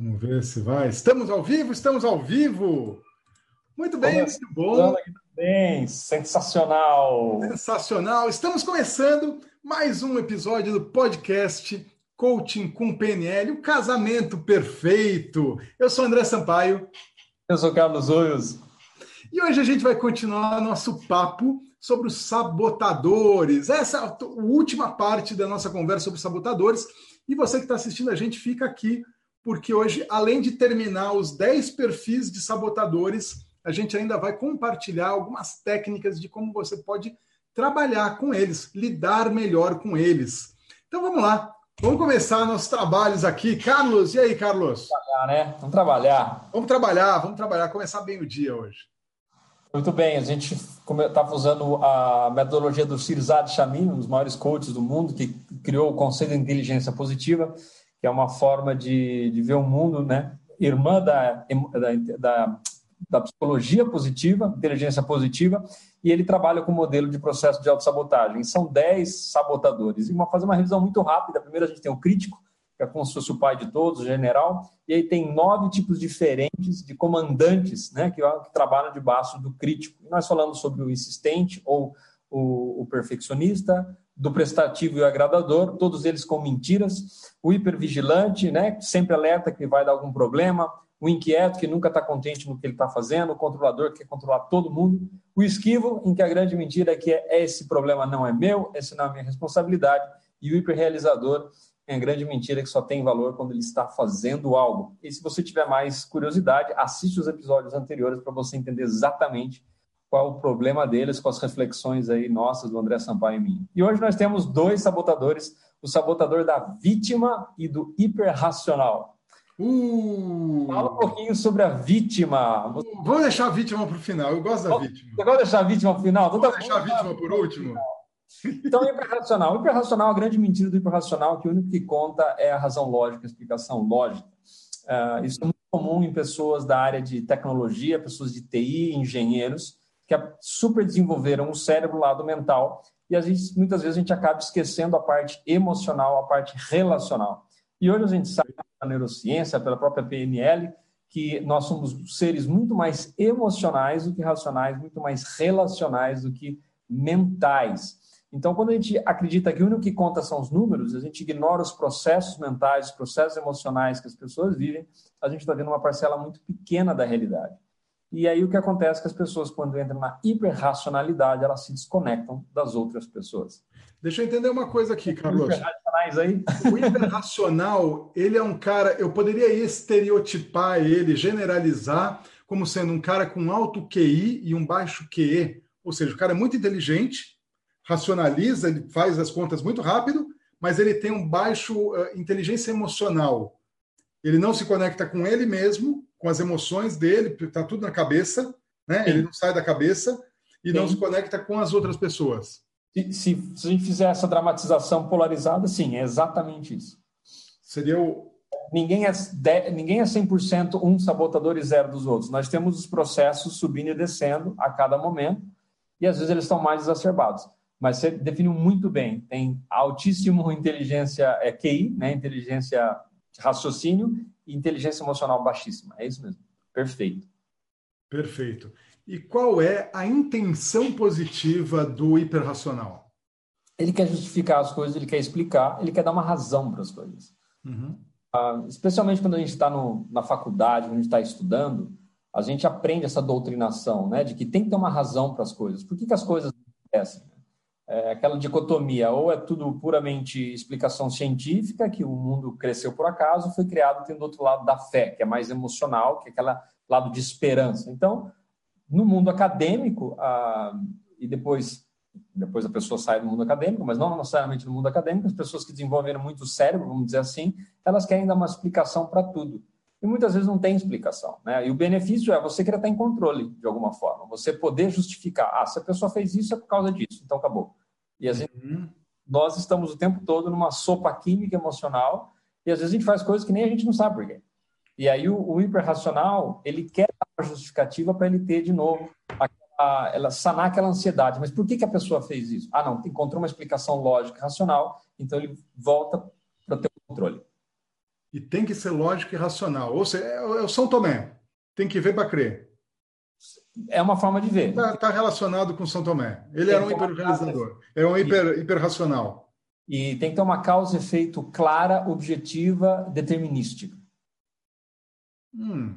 Vamos ver se vai. Estamos ao vivo, estamos ao vivo. Muito bem, muito bom. Bem, sensacional. Sensacional. Estamos começando mais um episódio do podcast Coaching com PNL, o casamento perfeito. Eu sou André Sampaio. Eu sou Carlos Oios. E hoje a gente vai continuar nosso papo sobre os sabotadores. Essa é a última parte da nossa conversa sobre sabotadores. E você que está assistindo a gente, fica aqui, porque hoje, além de terminar os 10 perfis de sabotadores, a gente ainda vai compartilhar algumas técnicas de como você pode trabalhar com eles, lidar melhor com eles. Então vamos lá, vamos começar nossos trabalhos aqui. Carlos, e aí, Carlos? Vamos trabalhar, né? Vamos trabalhar. Vamos trabalhar, vamos trabalhar, começar bem o dia hoje. Muito bem, a gente estava usando a metodologia do Sirzad Shamin, um dos maiores coaches do mundo, que criou o conceito de inteligência positiva, que é uma forma de, de ver o mundo, né? irmã da, da, da, da psicologia positiva, inteligência positiva, e ele trabalha com o modelo de processo de autossabotagem. São 10 sabotadores. E uma, fazer uma revisão muito rápida. Primeiro a gente tem o crítico, que é como se fosse o pai de todos, o general, e aí tem nove tipos diferentes de comandantes né, que, que trabalham debaixo do crítico. E nós falamos sobre o insistente ou o, o perfeccionista, do prestativo e o agradador, todos eles com mentiras, o hipervigilante, né, sempre alerta que vai dar algum problema, o inquieto, que nunca está contente no que ele está fazendo, o controlador, que quer controlar todo mundo, o esquivo, em que a grande mentira é que é, esse problema não é meu, essa não é minha responsabilidade, e o hiperrealizador, é a grande mentira que só tem valor quando ele está fazendo algo. E se você tiver mais curiosidade, assiste os episódios anteriores para você entender exatamente qual o problema deles com as reflexões aí nossas do André Sampaio e mim. E hoje nós temos dois sabotadores, o sabotador da vítima e do hiperracional. Uh, Fala um pouquinho sobre a vítima. Vamos deixar a vítima para o final. Eu gosto da vítima. Você gosta de deixar a vítima para o final? Então, tá deixar a vítima por último? Então, o hiperracional. O hiperracional, a grande mentira do hiperracional é que o único que conta é a razão lógica, a explicação lógica. Uh, isso é muito comum em pessoas da área de tecnologia, pessoas de TI, engenheiros, que super desenvolveram o cérebro lado mental e muitas vezes a gente acaba esquecendo a parte emocional, a parte relacional. E hoje a gente sabe pela neurociência, pela própria PNL, que nós somos seres muito mais emocionais do que racionais, muito mais relacionais do que mentais. Então, quando a gente acredita que o único que conta são os números, a gente ignora os processos mentais, os processos emocionais que as pessoas vivem, a gente está vendo uma parcela muito pequena da realidade. E aí o que acontece é que as pessoas, quando entram na hiperracionalidade, elas se desconectam das outras pessoas. Deixa eu entender uma coisa aqui, Carlos. Aí? O hiperracional, ele é um cara, eu poderia estereotipar ele, generalizar, como sendo um cara com alto QI e um baixo QE. Ou seja, o cara é muito inteligente, racionaliza, ele faz as contas muito rápido, mas ele tem um baixo uh, inteligência emocional. Ele não se conecta com ele mesmo com as emoções dele, está tudo na cabeça, né? Ele não sai da cabeça e Sim. não se conecta com as outras pessoas. Se, se, se, a gente fizer essa dramatização polarizada, sim, é exatamente isso. Seria o. Ninguém é, de, ninguém é 100% um sabotador e zero dos outros. Nós temos os processos subindo e descendo a cada momento, e às vezes eles estão mais exacerbados. Mas você definiu muito bem: tem altíssimo inteligência é, QI, né, inteligência de raciocínio, e inteligência emocional baixíssima. É isso mesmo. Perfeito. Perfeito. E qual é a intenção positiva do hiperracional? Ele quer justificar as coisas, ele quer explicar, ele quer dar uma razão para as coisas. Uhum. Uh, especialmente quando a gente está na faculdade, quando a gente está estudando, a gente aprende essa doutrinação, né, de que tem que ter uma razão para as coisas. Por que, que as coisas acontecem? É aquela dicotomia, ou é tudo puramente explicação científica, que o mundo cresceu por acaso, foi criado tendo outro lado da fé, que é mais emocional, que é aquele lado de esperança. Então, no mundo acadêmico, e depois, depois a pessoa sai do mundo acadêmico, mas não necessariamente no mundo acadêmico, as pessoas que desenvolveram muito o cérebro, vamos dizer assim, elas querem dar uma explicação para tudo. E muitas vezes não tem explicação. Né? E o benefício é você querer estar em controle, de alguma forma. Você poder justificar. Ah, se a pessoa fez isso, é por causa disso. Então, acabou. E às vezes, uhum. nós estamos o tempo todo numa sopa química emocional e às vezes a gente faz coisas que nem a gente não sabe por quê. E aí o, o hiperracional, ele quer dar uma justificativa para ele ter de novo aquela, ela sanar aquela ansiedade. Mas por que, que a pessoa fez isso? Ah, não, encontrou uma explicação lógica racional, então ele volta para ter o controle. E tem que ser lógico e racional. Ou seja, é, é o São Tomé. Tem que ver para crer. É uma forma de ver. Está tá relacionado com São Tomé. Ele era um hiperrealizador. É um hiper, hiperracional. E tem que ter uma causa e efeito clara, objetiva, determinística. Hum.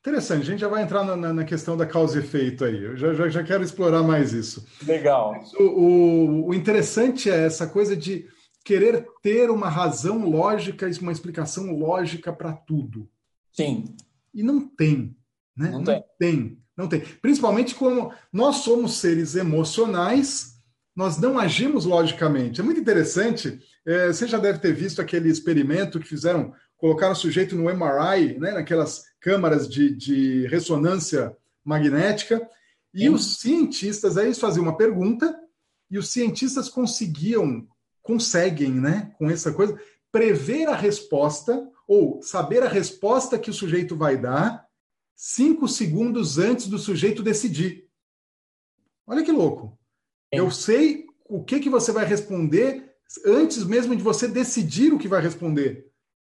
Interessante, a gente já vai entrar na, na questão da causa e efeito aí. Eu já, já, já quero explorar mais isso. Legal. O, o, o, interessante é essa coisa de querer ter uma razão lógica, uma explicação lógica para tudo. Sim. E não tem. Né? Não, não tem. tem. Não tem. Principalmente como nós somos seres emocionais, nós não agimos logicamente. É muito interessante. É, você já deve ter visto aquele experimento que fizeram, colocaram o sujeito no MRI, né, naquelas câmaras de, de ressonância magnética, e Sim. os cientistas, aí eles faziam uma pergunta, e os cientistas conseguiam, conseguem, né, com essa coisa, prever a resposta, ou saber a resposta que o sujeito vai dar, cinco segundos antes do sujeito decidir. Olha que louco. Sim. Eu sei o que, que você vai responder antes mesmo de você decidir o que vai responder.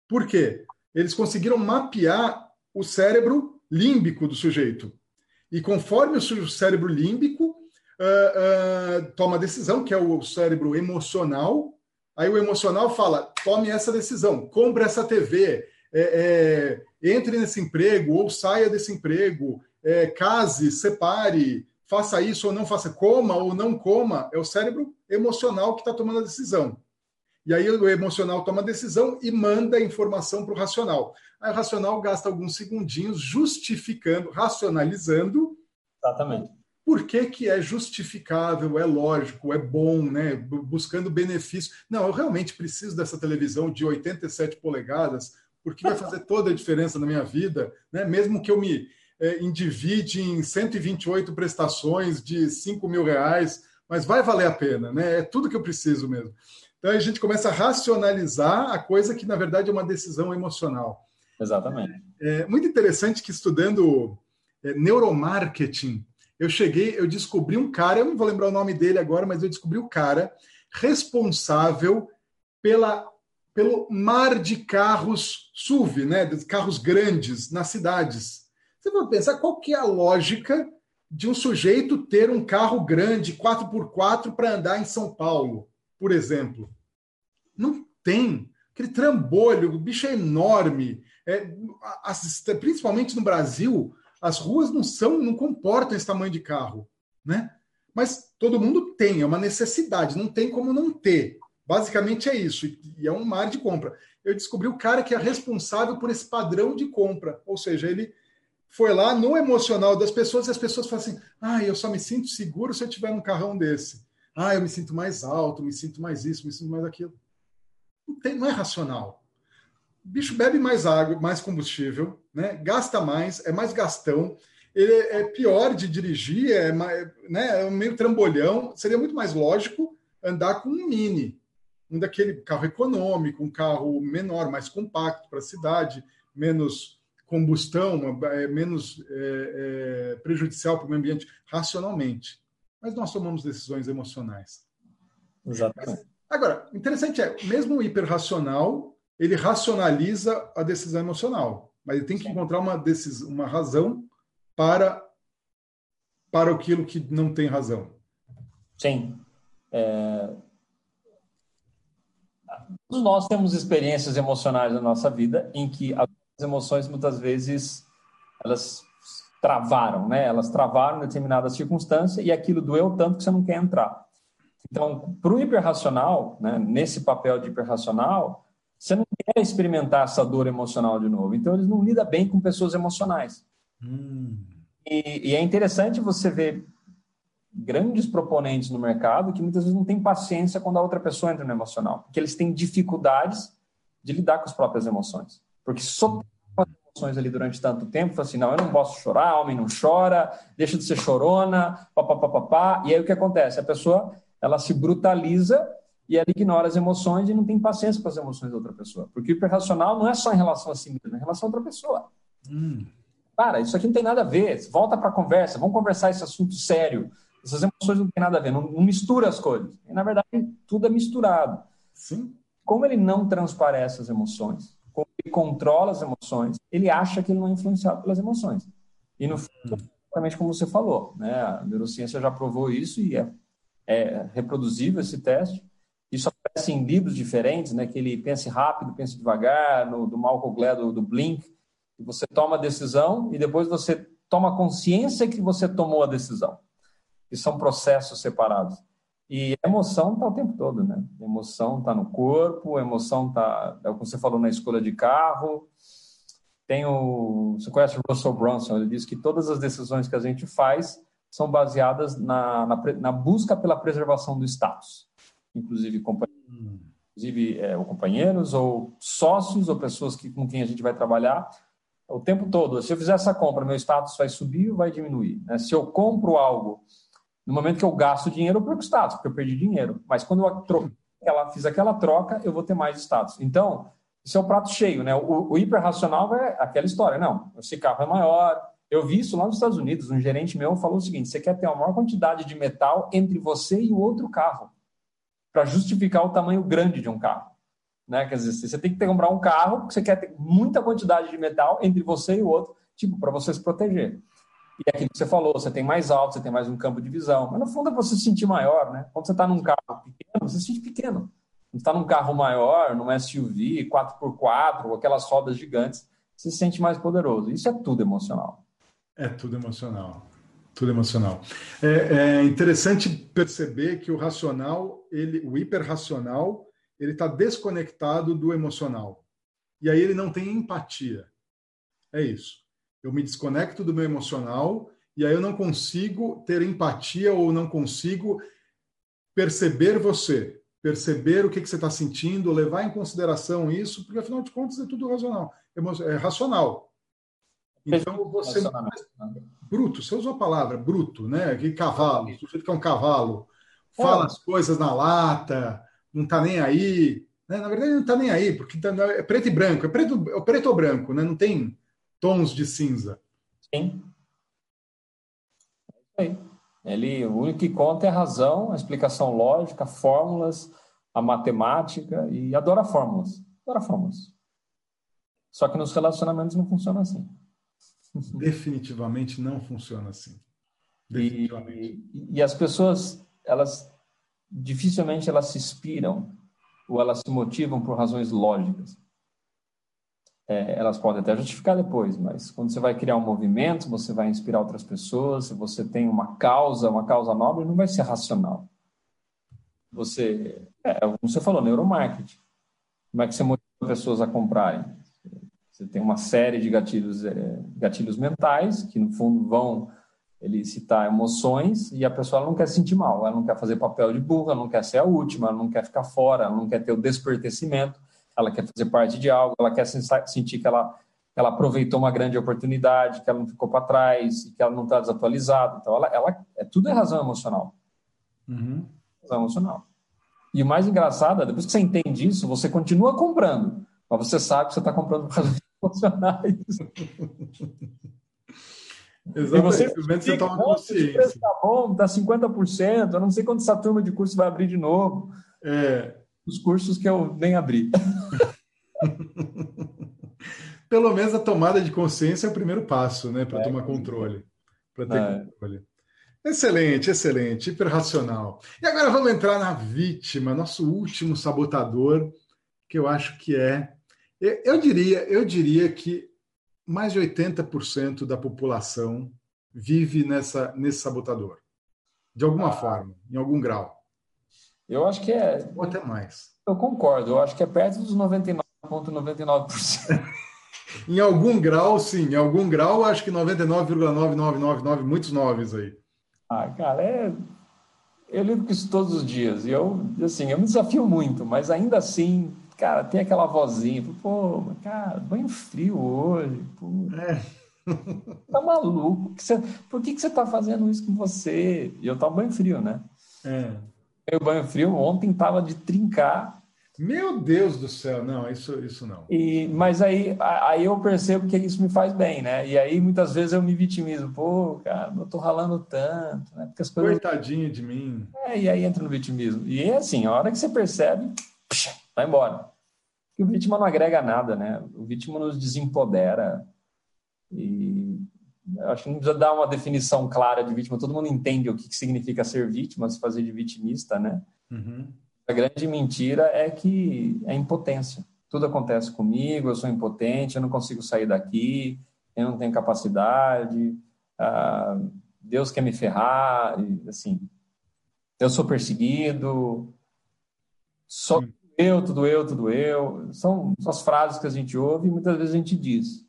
Por quê? Eles conseguiram mapear o cérebro límbico do sujeito. E conforme o cérebro límbico uh, uh, toma decisão, que é o cérebro emocional, aí o emocional fala: tome essa decisão, compre essa TV, é, é, entre nesse emprego ou saia desse emprego, é, case, separe, faça isso ou não faça, coma ou não coma. É o cérebro emocional que está tomando a decisão. E aí o emocional toma a decisão e manda a informação para o racional. Aí o racional gasta alguns segundinhos justificando, racionalizando. Exatamente. Por que, que é justificável, é lógico, é bom, né? Buscando benefício. Não, eu realmente preciso dessa televisão de 87 polegadas, porque vai fazer toda a diferença na minha vida, né? Mesmo que eu me é, endivide em 128 prestações de 5 mil reais, mas vai valer a pena, né? É tudo que eu preciso mesmo. Então a gente começa a racionalizar a coisa que, na verdade, é uma decisão emocional. Exatamente. É muito interessante que estudando é, neuromarketing, eu cheguei, eu descobri um cara, eu não vou lembrar o nome dele agora, mas eu descobri o cara responsável pela, pelo mar de carros SUV, né, de carros grandes nas cidades. Você vai pensar qual que é a lógica de um sujeito ter um carro grande, 4x4, para andar em São Paulo? por exemplo. Não tem. Aquele trambolho, o bicho é enorme. É, as, principalmente no Brasil, as ruas não são, não comportam esse tamanho de carro, né? Mas todo mundo tem, é uma necessidade, não tem como não ter. Basicamente é isso, e é um mar de compra. Eu descobri o cara que é responsável por esse padrão de compra, ou seja, ele foi lá no emocional das pessoas e as pessoas falam assim: ah, eu só me sinto seguro se eu tiver um carrão desse. Ah, eu me sinto mais alto, me sinto mais isso, me sinto mais aquilo. Não, tem, não é racional. O bicho bebe mais água, mais combustível, né? gasta mais, é mais gastão, ele é pior de dirigir, é, mais, né, é meio trambolhão. Seria muito mais lógico andar com um Mini, um daquele carro econômico, um carro menor, mais compacto para a cidade, menos combustão, é, menos é, é, prejudicial para o meio ambiente, racionalmente mas nós tomamos decisões emocionais. Exatamente. Agora, interessante é, mesmo o hiperracional, ele racionaliza a decisão emocional, mas ele tem que Sim. encontrar uma, decisão, uma razão para para aquilo que não tem razão. Sim. É... Nós temos experiências emocionais na nossa vida em que as emoções muitas vezes elas travaram, né? Elas travaram em determinada circunstância e aquilo doeu tanto que você não quer entrar. Então, para o hiperracional, né, nesse papel de hiperracional, você não quer experimentar essa dor emocional de novo. Então, eles não lidam bem com pessoas emocionais. Hum. E, e, é interessante você ver grandes proponentes no mercado que muitas vezes não têm paciência quando a outra pessoa entra no emocional, porque eles têm dificuldades de lidar com as próprias emoções. Porque só emoções ali durante tanto tempo, fala assim, não, eu não posso chorar, homem não chora, deixa de ser chorona, papapá, e aí o que acontece? A pessoa, ela se brutaliza e ela ignora as emoções e não tem paciência com as emoções da outra pessoa. Porque o hiperracional não é só em relação a si mesmo, é em relação a outra pessoa. Hum. Cara, isso aqui não tem nada a ver, volta para a conversa, vamos conversar esse assunto sério. Essas emoções não tem nada a ver, não, não mistura as coisas. E, na verdade, tudo é misturado. Sim. Como ele não transparece as emoções, como ele controla as emoções, ele acha que ele não é influenciado pelas emoções. E no fundo, hum. exatamente como você falou, né? A neurociência já provou isso e é, é reproduzível esse teste. Isso aparece em livros diferentes, né? Que ele pense rápido, pense devagar, no, do Malcolm Gladwell, do Blink. Você toma a decisão e depois você toma consciência que você tomou a decisão. E são processos separados. E emoção está o tempo todo, né? Emoção está no corpo, emoção está, é o que você falou na escolha de carro. Tem o, você conhece o Russell Brunson? Ele diz que todas as decisões que a gente faz são baseadas na, na, na busca pela preservação do status, inclusive companheiros, inclusive é, ou companheiros ou sócios ou pessoas que, com quem a gente vai trabalhar o tempo todo. Se eu fizer essa compra, meu status vai subir ou vai diminuir? Né? Se eu compro algo no momento que eu gasto dinheiro, eu perco status, porque eu perdi dinheiro. Mas quando eu ela, fiz aquela troca, eu vou ter mais status. Então, isso é o prato cheio, né? O, o hiperracional é aquela história. Não, esse carro é maior. Eu vi isso lá nos Estados Unidos. Um gerente meu falou o seguinte: você quer ter a maior quantidade de metal entre você e o outro carro, para justificar o tamanho grande de um carro. Né? Quer dizer, você tem que comprar um carro que você quer ter muita quantidade de metal entre você e o outro, tipo, para você se proteger. E aquilo que você falou, você tem mais alto, você tem mais um campo de visão. Mas no fundo é você se sentir maior, né? Quando você está num carro pequeno, você se sente pequeno. Quando está num carro maior, num SUV, 4x4, aquelas rodas gigantes, você se sente mais poderoso. Isso é tudo emocional. É tudo emocional. Tudo emocional. É, é interessante perceber que o racional, ele, o hiperracional, ele está desconectado do emocional. E aí ele não tem empatia. É isso eu me desconecto do meu emocional e aí eu não consigo ter empatia ou não consigo perceber você, perceber o que, que você está sentindo, levar em consideração isso, porque afinal de contas é tudo racional, é racional. Então você bruto, você usou a palavra bruto, né? Que cavalo, o sujeito que é um cavalo, fala é. as coisas na lata, não está nem aí, né? Na verdade não está nem aí, porque tá, é preto e branco, é preto, é preto ou branco, né? Não tem tons de cinza. Sim. É. Ele, o único que conta é a razão, a explicação lógica, fórmulas, a matemática e adora fórmulas. Adora fórmulas. Só que nos relacionamentos não funciona assim. Definitivamente não funciona assim. Definitivamente. E, e as pessoas, elas dificilmente elas se inspiram ou elas se motivam por razões lógicas é, elas podem até justificar depois, mas quando você vai criar um movimento, você vai inspirar outras pessoas, se você tem uma causa, uma causa nobre, não vai ser racional. Você, é, como você falou, neuromarketing. Como é que você motiva pessoas a comprarem? Você tem uma série de gatilhos, é, gatilhos mentais que, no fundo, vão ele citar emoções e a pessoa não quer se sentir mal, ela não quer fazer papel de burra, não quer ser a última, ela não quer ficar fora, ela não quer ter o despertecimento ela quer fazer parte de algo, ela quer sentir que ela, ela aproveitou uma grande oportunidade, que ela não ficou para trás, que ela não está desatualizada. Então, ela, ela, é tudo é razão emocional. Uhum. Razão emocional. E o mais engraçado é, depois que você entende isso, você continua comprando, mas você sabe que você está comprando por razões emocionais. Exatamente, e você, você toma consciência. Está bom, está 50%, eu não sei quando essa turma de curso vai abrir de novo. É, os cursos que eu nem abri. Pelo menos a tomada de consciência é o primeiro passo, né, para é, tomar controle, para ter é. controle. Excelente, excelente, hiperracional. E agora vamos entrar na vítima, nosso último sabotador, que eu acho que é, eu diria, eu diria que mais de 80% da população vive nessa nesse sabotador, de alguma ah. forma, em algum grau. Eu acho que é. Ou até mais. Eu concordo, eu acho que é perto dos 99,99%. em algum grau, sim. Em algum grau, acho que 99,9999, muitos noves aí. Ah, cara, é. Eu lido com isso todos os dias. E eu, assim, eu me desafio muito, mas ainda assim, cara, tem aquela vozinha. Pô, cara, banho frio hoje. Pô. É. Tá maluco? Por que, que você tá fazendo isso com você? E eu tava banho frio, né? É o banho frio ontem estava de trincar. Meu Deus do céu, não, isso, isso não. E, mas aí, aí eu percebo que isso me faz bem, né? E aí muitas vezes eu me vitimizo, pô, cara, eu tô ralando tanto, né? Porque as coisas... Coitadinho de mim. É, e aí entra no vitimismo. E é assim, a hora que você percebe, vai embora. que o vítima não agrega nada, né? O vítima nos desempodera e acho que não precisa dar uma definição clara de vítima. Todo mundo entende o que significa ser vítima, se fazer de vitimista, né? Uhum. A grande mentira é que é impotência. Tudo acontece comigo, eu sou impotente, eu não consigo sair daqui, eu não tenho capacidade, ah, Deus quer me ferrar, assim, eu sou perseguido, só eu, tudo eu, tudo eu. São, são as frases que a gente ouve e muitas vezes a gente diz.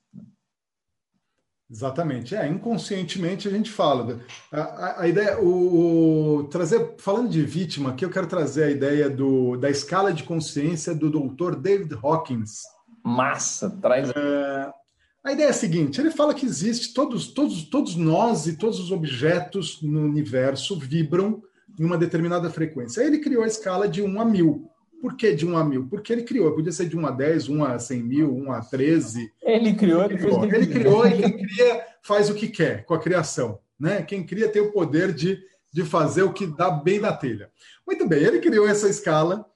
Exatamente. É, inconscientemente a gente fala. A, a, a ideia, o, o, trazer, falando de vítima, aqui eu quero trazer a ideia do, da escala de consciência do Dr. David Hawkins. Massa, traz. É, a ideia é a seguinte: ele fala que existe todos, todos, todos nós e todos os objetos no universo vibram em uma determinada frequência. Aí ele criou a escala de 1 a 1000. Por que de 1 a 1000? Porque ele criou. Podia ser de 1 a 10, 1 a 100 mil, 1 a 13. Ele criou, ele, criou. Ele criou e quem cria faz o que quer com a criação. Né? Quem cria tem o poder de, de fazer o que dá bem na telha. Muito bem, ele criou essa escala.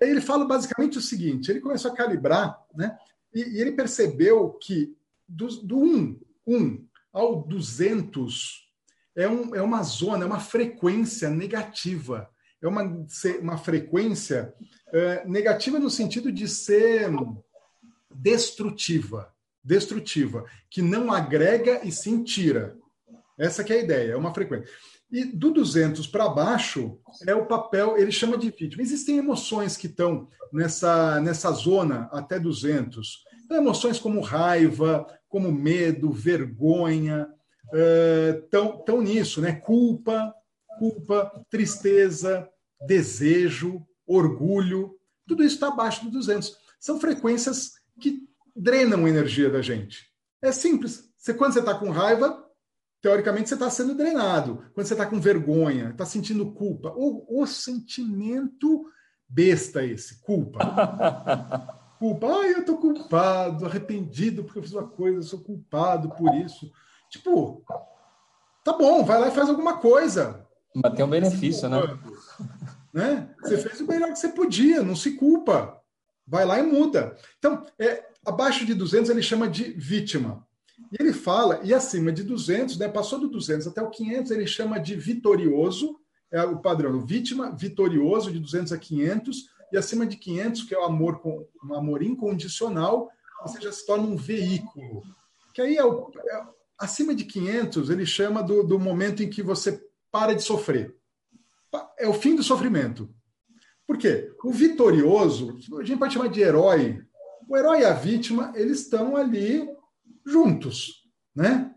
E aí ele fala basicamente o seguinte: ele começou a calibrar, né? E, e ele percebeu que do, do 1, 1 ao 200 é, um, é uma zona, é uma frequência negativa. É uma, uma frequência é, negativa no sentido de ser destrutiva, destrutiva, que não agrega e sim tira. Essa que é a ideia, é uma frequência. E do 200 para baixo é o papel, ele chama de vítima. Existem emoções que estão nessa, nessa zona até 200. Então, emoções como raiva, como medo, vergonha, estão uh, nisso, né? Culpa, culpa, tristeza, desejo, orgulho, tudo isso está abaixo do 200. São frequências que drenam a energia da gente. É simples. Você, quando você está com raiva, teoricamente você está sendo drenado. Quando você está com vergonha, está sentindo culpa. O, o sentimento besta esse, culpa. culpa. Ai, eu estou culpado, arrependido porque eu fiz uma coisa, eu sou culpado por isso. Tipo, tá bom, vai lá e faz alguma coisa. Mas tem um benefício, né? né? Você fez o melhor que você podia, não se culpa. Vai lá e muda. Então, é, abaixo de 200 ele chama de vítima. E ele fala, e acima de 200, né, passou do 200 até o 500, ele chama de vitorioso, é o padrão, vítima, vitorioso, de 200 a 500, e acima de 500, que é o amor, com, um amor incondicional, você já se torna um veículo. Que aí é, o, é acima de 500, ele chama do, do momento em que você para de sofrer é o fim do sofrimento. Por quê? O vitorioso, a gente pode chamar de herói. O herói e a vítima, eles estão ali juntos, né?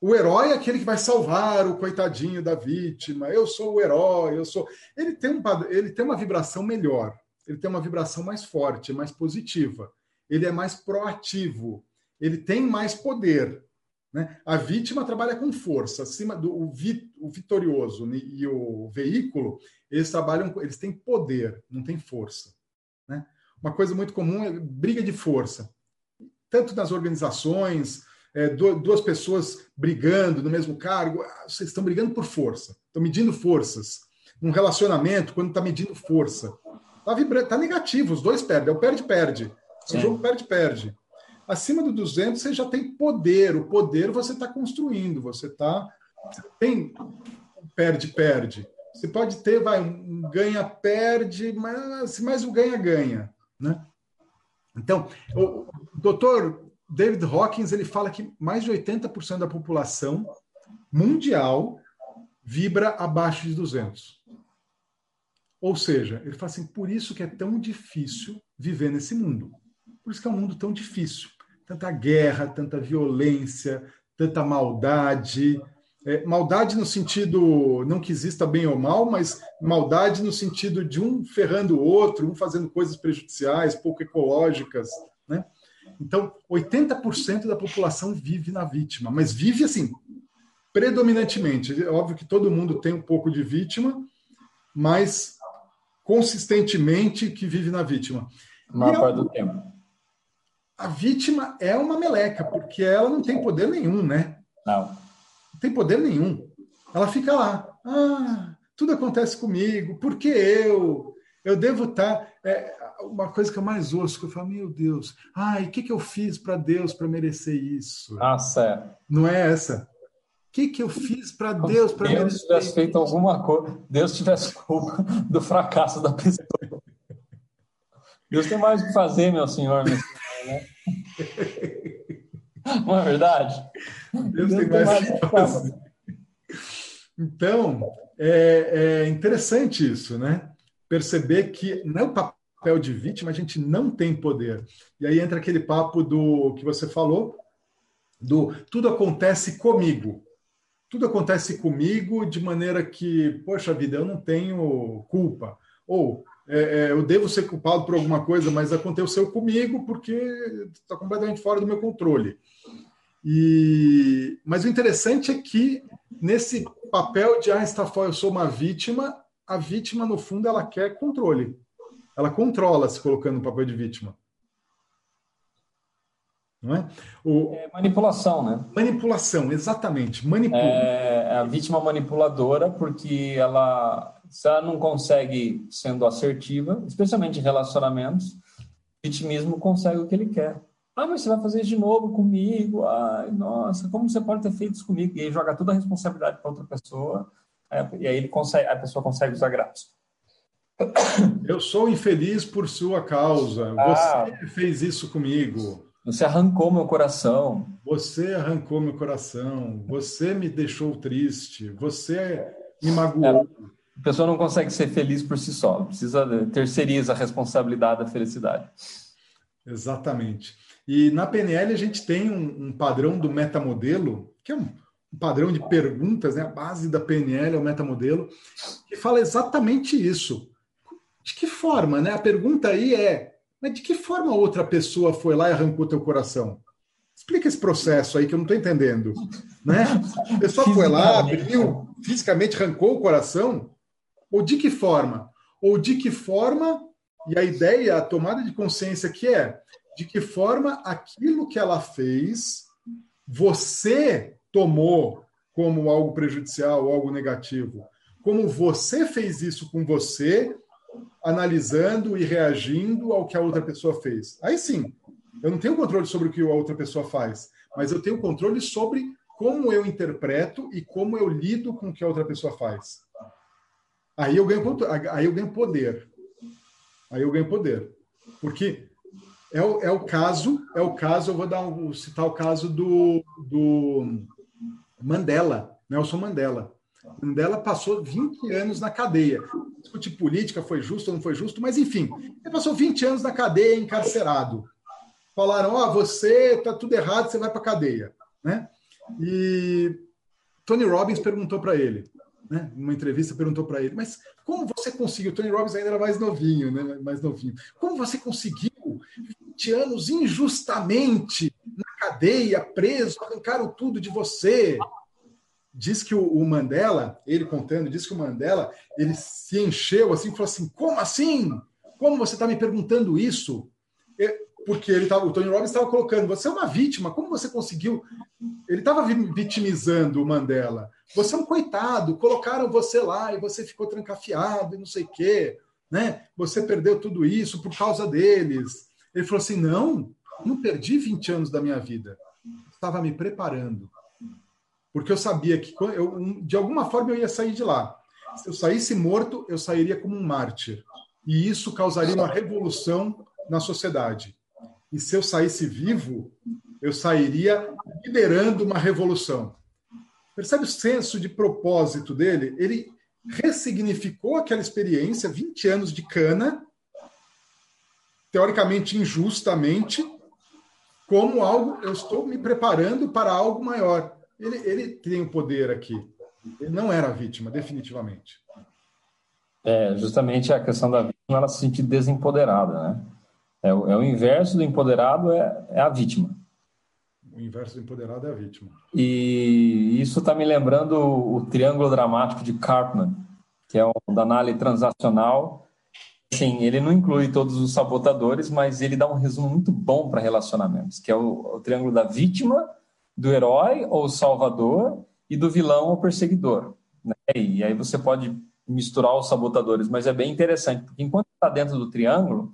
O herói é aquele que vai salvar o coitadinho da vítima. Eu sou o herói, eu sou. Ele tem, um, ele tem uma vibração melhor, ele tem uma vibração mais forte, mais positiva. Ele é mais proativo, ele tem mais poder. Né? A vítima trabalha com força, acima do o, vi, o vitorioso e o veículo, eles trabalham, eles têm poder, não têm força. Né? Uma coisa muito comum é briga de força, tanto nas organizações, é, duas pessoas brigando no mesmo cargo, ah, vocês estão brigando por força, estão medindo forças. Um relacionamento, quando está medindo força, está tá negativo, os dois perdem, é o perde-perde. Um jogo perde-perde. Acima do 200, você já tem poder. O poder você está construindo, você está. Tem perde-perde. Você pode ter, vai, um ganha-perde, mas mais o ganha-ganha. Né? Então, o doutor David Hawkins ele fala que mais de 80% da população mundial vibra abaixo de 200. Ou seja, ele fala assim, por isso que é tão difícil viver nesse mundo. Por isso que é um mundo tão difícil tanta guerra, tanta violência, tanta maldade. É, maldade no sentido, não que exista bem ou mal, mas maldade no sentido de um ferrando o outro, um fazendo coisas prejudiciais, pouco ecológicas. Né? Então, 80% da população vive na vítima, mas vive assim, predominantemente. É óbvio que todo mundo tem um pouco de vítima, mas consistentemente que vive na vítima. A maior parte do tempo a vítima é uma meleca, porque ela não tem poder nenhum, né? Não. Não tem poder nenhum. Ela fica lá. Ah, tudo acontece comigo, porque eu? Eu devo estar. Tá, é, uma coisa que eu mais ouço, que eu falo, meu Deus, ai, o que, que eu fiz para Deus para merecer isso? Ah, certo. Não é essa? O que, que eu fiz para Deus para merecer Deus tivesse feito alguma coisa, Deus tivesse culpa do fracasso da pessoa. Deus tem mais o que fazer, meu senhor, meu senhor né? Não é verdade? Deus, Deus tem, mais que fazer. Então, é, é interessante isso, né? Perceber que no papel de vítima a gente não tem poder. E aí entra aquele papo do que você falou, do tudo acontece comigo. Tudo acontece comigo de maneira que, poxa vida, eu não tenho culpa. Ou é, é, eu devo ser culpado por alguma coisa, mas aconteceu comigo porque está completamente fora do meu controle. E, mas o interessante é que nesse papel de ah, está eu sou uma vítima, a vítima no fundo ela quer controle. Ela controla se colocando no papel de vítima. Não é? O... é manipulação, né? Manipulação, exatamente. Manipula. É a vítima manipuladora porque ela se ela não consegue sendo assertiva, especialmente em relacionamentos, o vitimismo consegue o que ele quer. Ah, mas você vai fazer isso de novo comigo? Ai, nossa, como você pode ter feito isso comigo? E aí joga toda a responsabilidade para outra pessoa, e aí ele consegue, a pessoa consegue usar graça. Eu sou infeliz por sua causa. Ah, você fez isso comigo. Você arrancou meu coração. Você arrancou meu coração. Você me deixou triste. Você me magoou. É. A pessoa não consegue ser feliz por si só, precisa terceiriza a responsabilidade da felicidade. Exatamente. E na PNL a gente tem um, um padrão do metamodelo, que é um, um, padrão de perguntas, né? a base da PNL é o metamodelo, que fala exatamente isso. De que forma, né? A pergunta aí é, mas de que forma outra pessoa foi lá e arrancou teu coração? Explica esse processo aí que eu não estou entendendo. Né? A pessoa foi lá, abriu, fisicamente arrancou o coração. Ou de que forma? Ou de que forma, e a ideia, a tomada de consciência que é, de que forma aquilo que ela fez, você tomou como algo prejudicial, algo negativo. Como você fez isso com você, analisando e reagindo ao que a outra pessoa fez. Aí sim, eu não tenho controle sobre o que a outra pessoa faz, mas eu tenho controle sobre como eu interpreto e como eu lido com o que a outra pessoa faz. Aí eu ganho, aí eu ganho poder. Aí eu ganho poder. Porque é o, é o caso, é o caso, eu vou dar um, citar o caso do, do Mandela, Nelson Mandela. Mandela passou 20 anos na cadeia. Discutir política, foi justo ou não foi justo, mas enfim, ele passou 20 anos na cadeia, encarcerado. Falaram: Ó, oh, você tá tudo errado, você vai para cadeia. Né? E Tony Robbins perguntou para ele: né, numa entrevista, perguntou para ele, mas como você conseguiu? O Tony Robbins ainda era mais novinho, né, mais novinho. Como você conseguiu 20 anos injustamente na cadeia, preso, arrancaram tudo de você? Diz que o, Mandela, ele contando, diz que o Mandela, ele se encheu assim, falou assim, como assim? Como você está me perguntando isso? porque ele tava, o Tony Robbins estava colocando, você é uma vítima, como você conseguiu? Ele estava vitimizando o Mandela. Você é um coitado, colocaram você lá e você ficou trancafiado e não sei o quê, né? Você perdeu tudo isso por causa deles. Ele falou assim: não, não perdi 20 anos da minha vida. Estava me preparando. Porque eu sabia que eu, de alguma forma eu ia sair de lá. Se eu saísse morto, eu sairia como um mártir. E isso causaria uma revolução na sociedade e se eu saísse vivo, eu sairia liderando uma revolução. Percebe o senso de propósito dele? Ele ressignificou aquela experiência, 20 anos de cana, teoricamente injustamente, como algo, eu estou me preparando para algo maior. Ele, ele tem o poder aqui. Ele não era vítima, definitivamente. É, justamente a questão da vítima, ela se sentir desempoderada, né? É é o inverso do empoderado, é, é a vítima. O inverso do empoderado é a vítima. E isso está me lembrando o, triângulo dramático de Karpman, que é o da análise transacional. Sim, ele não inclui todos os sabotadores, mas ele dá um resumo muito bom para relacionamentos, que é o, o triângulo da vítima, do herói ou salvador e do vilão ou perseguidor. Né? E aí você pode misturar os sabotadores, mas é bem interessante, porque enquanto está dentro do triângulo,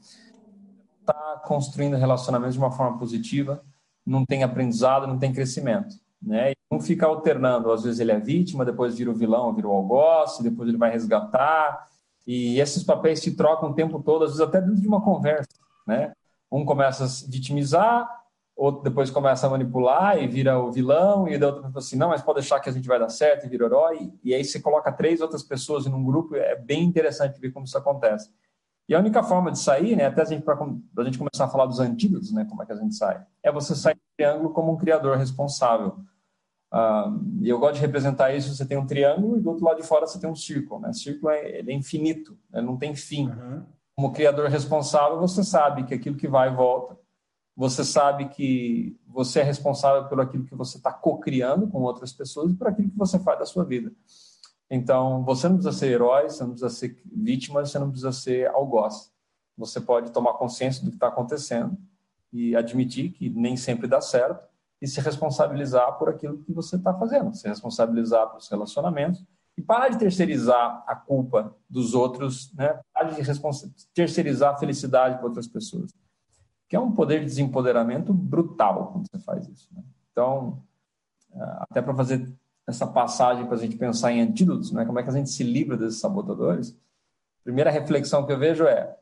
está construindo relacionamentos de uma forma positiva, não tem aprendizado, não tem crescimento. Né? E não fica alternando, às vezes ele é vítima, depois vira o vilão, vira o algoz, depois ele vai resgatar, e esses papéis se trocam o tempo todo, às vezes até dentro de uma conversa. Né? Um começa a se vitimizar, outro depois começa a manipular e vira o vilão, e da outra pessoa assim, não, mas pode deixar que a gente vai dar certo e vira herói, e aí você coloca três outras pessoas em um grupo, é bem interessante ver como isso acontece. E a única forma de sair, né, até a gente, para a gente começar a falar dos antídotos, né, como é que a gente sai, é você sair do triângulo como um criador responsável. Uh, e eu gosto de representar isso, você tem um triângulo e do outro lado de fora você tem um círculo. Né? O círculo é, é infinito, né? não tem fim. Uhum. Como criador responsável, você sabe que aquilo que vai e volta, você sabe que você é responsável por aquilo que você está co-criando com outras pessoas e por aquilo que você faz da sua vida. Então, você não precisa ser herói, você não precisa ser vítima, você não precisa ser algoz. Você pode tomar consciência do que está acontecendo e admitir que nem sempre dá certo e se responsabilizar por aquilo que você está fazendo, se responsabilizar pelos relacionamentos e parar de terceirizar a culpa dos outros, né? parar de terceirizar a felicidade para outras pessoas. Que é um poder de desempoderamento brutal quando você faz isso. Né? Então, até para fazer essa passagem para a gente pensar em antídotos, né? como é que a gente se livra desses sabotadores, a primeira reflexão que eu vejo é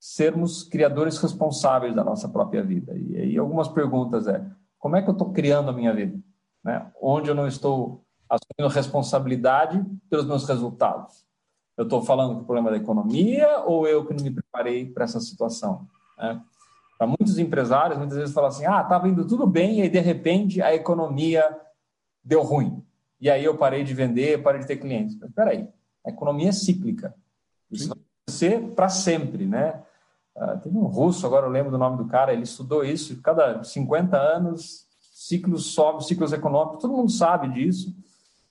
sermos criadores responsáveis da nossa própria vida. E aí algumas perguntas é, como é que eu estou criando a minha vida? Né? Onde eu não estou assumindo responsabilidade pelos meus resultados? Eu estou falando do problema da economia ou eu que não me preparei para essa situação? Né? Para muitos empresários, muitas vezes falam assim, ah, estava indo tudo bem e aí, de repente, a economia deu ruim. E aí eu parei de vender, parei de ter clientes. Mas espera aí, a economia é cíclica. Isso não vai ser para sempre, né? Uh, teve um russo, agora eu lembro do nome do cara, ele estudou isso, cada 50 anos, ciclos sobe, ciclos econômicos, todo mundo sabe disso.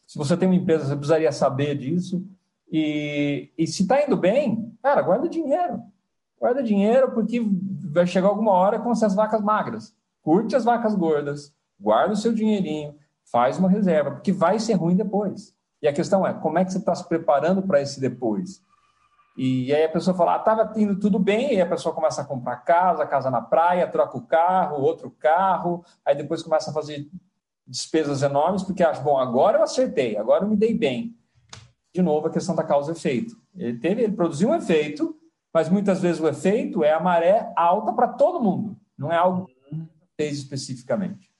Se você tem uma empresa, você precisaria saber disso. E, e se está indo bem, cara, guarda dinheiro. Guarda dinheiro porque vai chegar alguma hora com essas vacas magras. Curte as vacas gordas, guarda o seu dinheirinho, faz uma reserva, porque vai ser ruim depois. E a questão é, como é que você está se preparando para esse depois? E aí a pessoa fala, estava ah, indo tudo bem, e a pessoa começa a comprar casa, casa na praia, troca o carro, outro carro, aí depois começa a fazer despesas enormes, porque acha, bom, agora eu acertei, agora eu me dei bem. De novo, a questão da causa e efeito. Ele, teve, ele produziu um efeito, mas muitas vezes o efeito é a maré alta para todo mundo, não é algo que fez especificamente.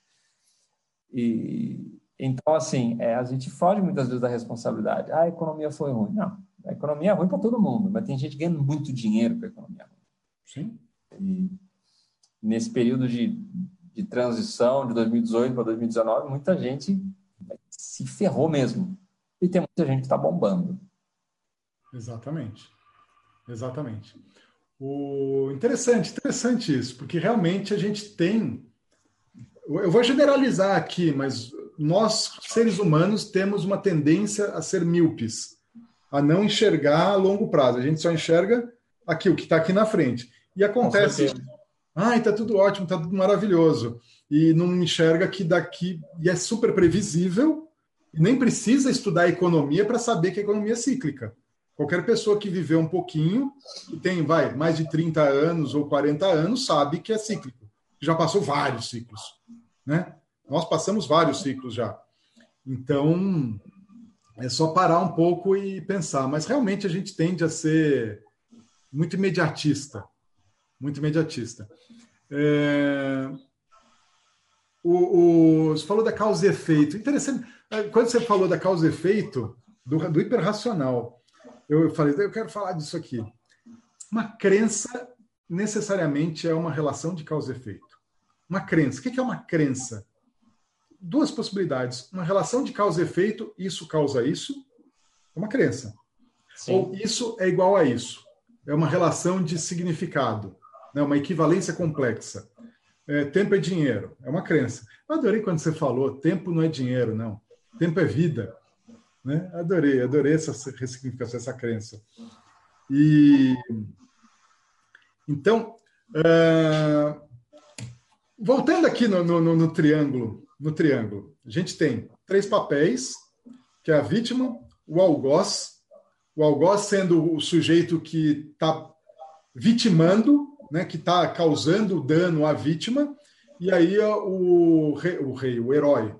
E então, assim, é, a gente foge muitas vezes da responsabilidade. Ah, a economia foi ruim. Não, a economia é ruim para todo mundo, mas tem gente ganhando muito dinheiro com a economia ruim. Sim. E nesse período de, de transição de 2018 para 2019, muita gente se ferrou mesmo. E tem muita gente que está bombando. Exatamente. Exatamente. O interessante, interessante isso, porque realmente a gente tem eu vou generalizar aqui, mas nós, seres humanos, temos uma tendência a ser míopes, a não enxergar a longo prazo. A gente só enxerga aqui, o que está aqui na frente. E acontece. Ai, está tudo ótimo, está tudo maravilhoso. E não enxerga que daqui. E é super previsível, e nem precisa estudar economia para saber que a economia é cíclica. Qualquer pessoa que viveu um pouquinho, que tem, vai, mais de 30 anos ou 40 anos, sabe que é cíclico. Já passou vários ciclos né? Nós passamos vários ciclos já. Então, é só parar um pouco e pensar. Mas realmente a gente tende a ser muito imediatista. Muito imediatista. É... O, o, você falou da causa e efeito. Interessante. É, quando você falou da causa e efeito, do, do hiperracional, eu falei, eu quero falar disso aqui. Uma crença necessariamente é uma relação de causa e efeito. Uma crença. O que é uma crença? Duas possibilidades. Uma relação de causa e efeito, isso causa isso, é uma crença. Sim. Ou isso é igual a isso. É uma relação de significado, né? uma equivalência complexa. É, tempo é dinheiro, é uma crença. Eu adorei quando você falou, tempo não é dinheiro, não. Tempo é vida. Né? Adorei, adorei essa ressignificação, essa crença. E então, uh, voltando aqui no, no, no, triângulo, no triângulo, a gente tem três papéis, que é a vítima, o algoz o algoz sendo o sujeito que está vitimando, né, que está causando dano à vítima, e aí o rei, o, rei, o herói,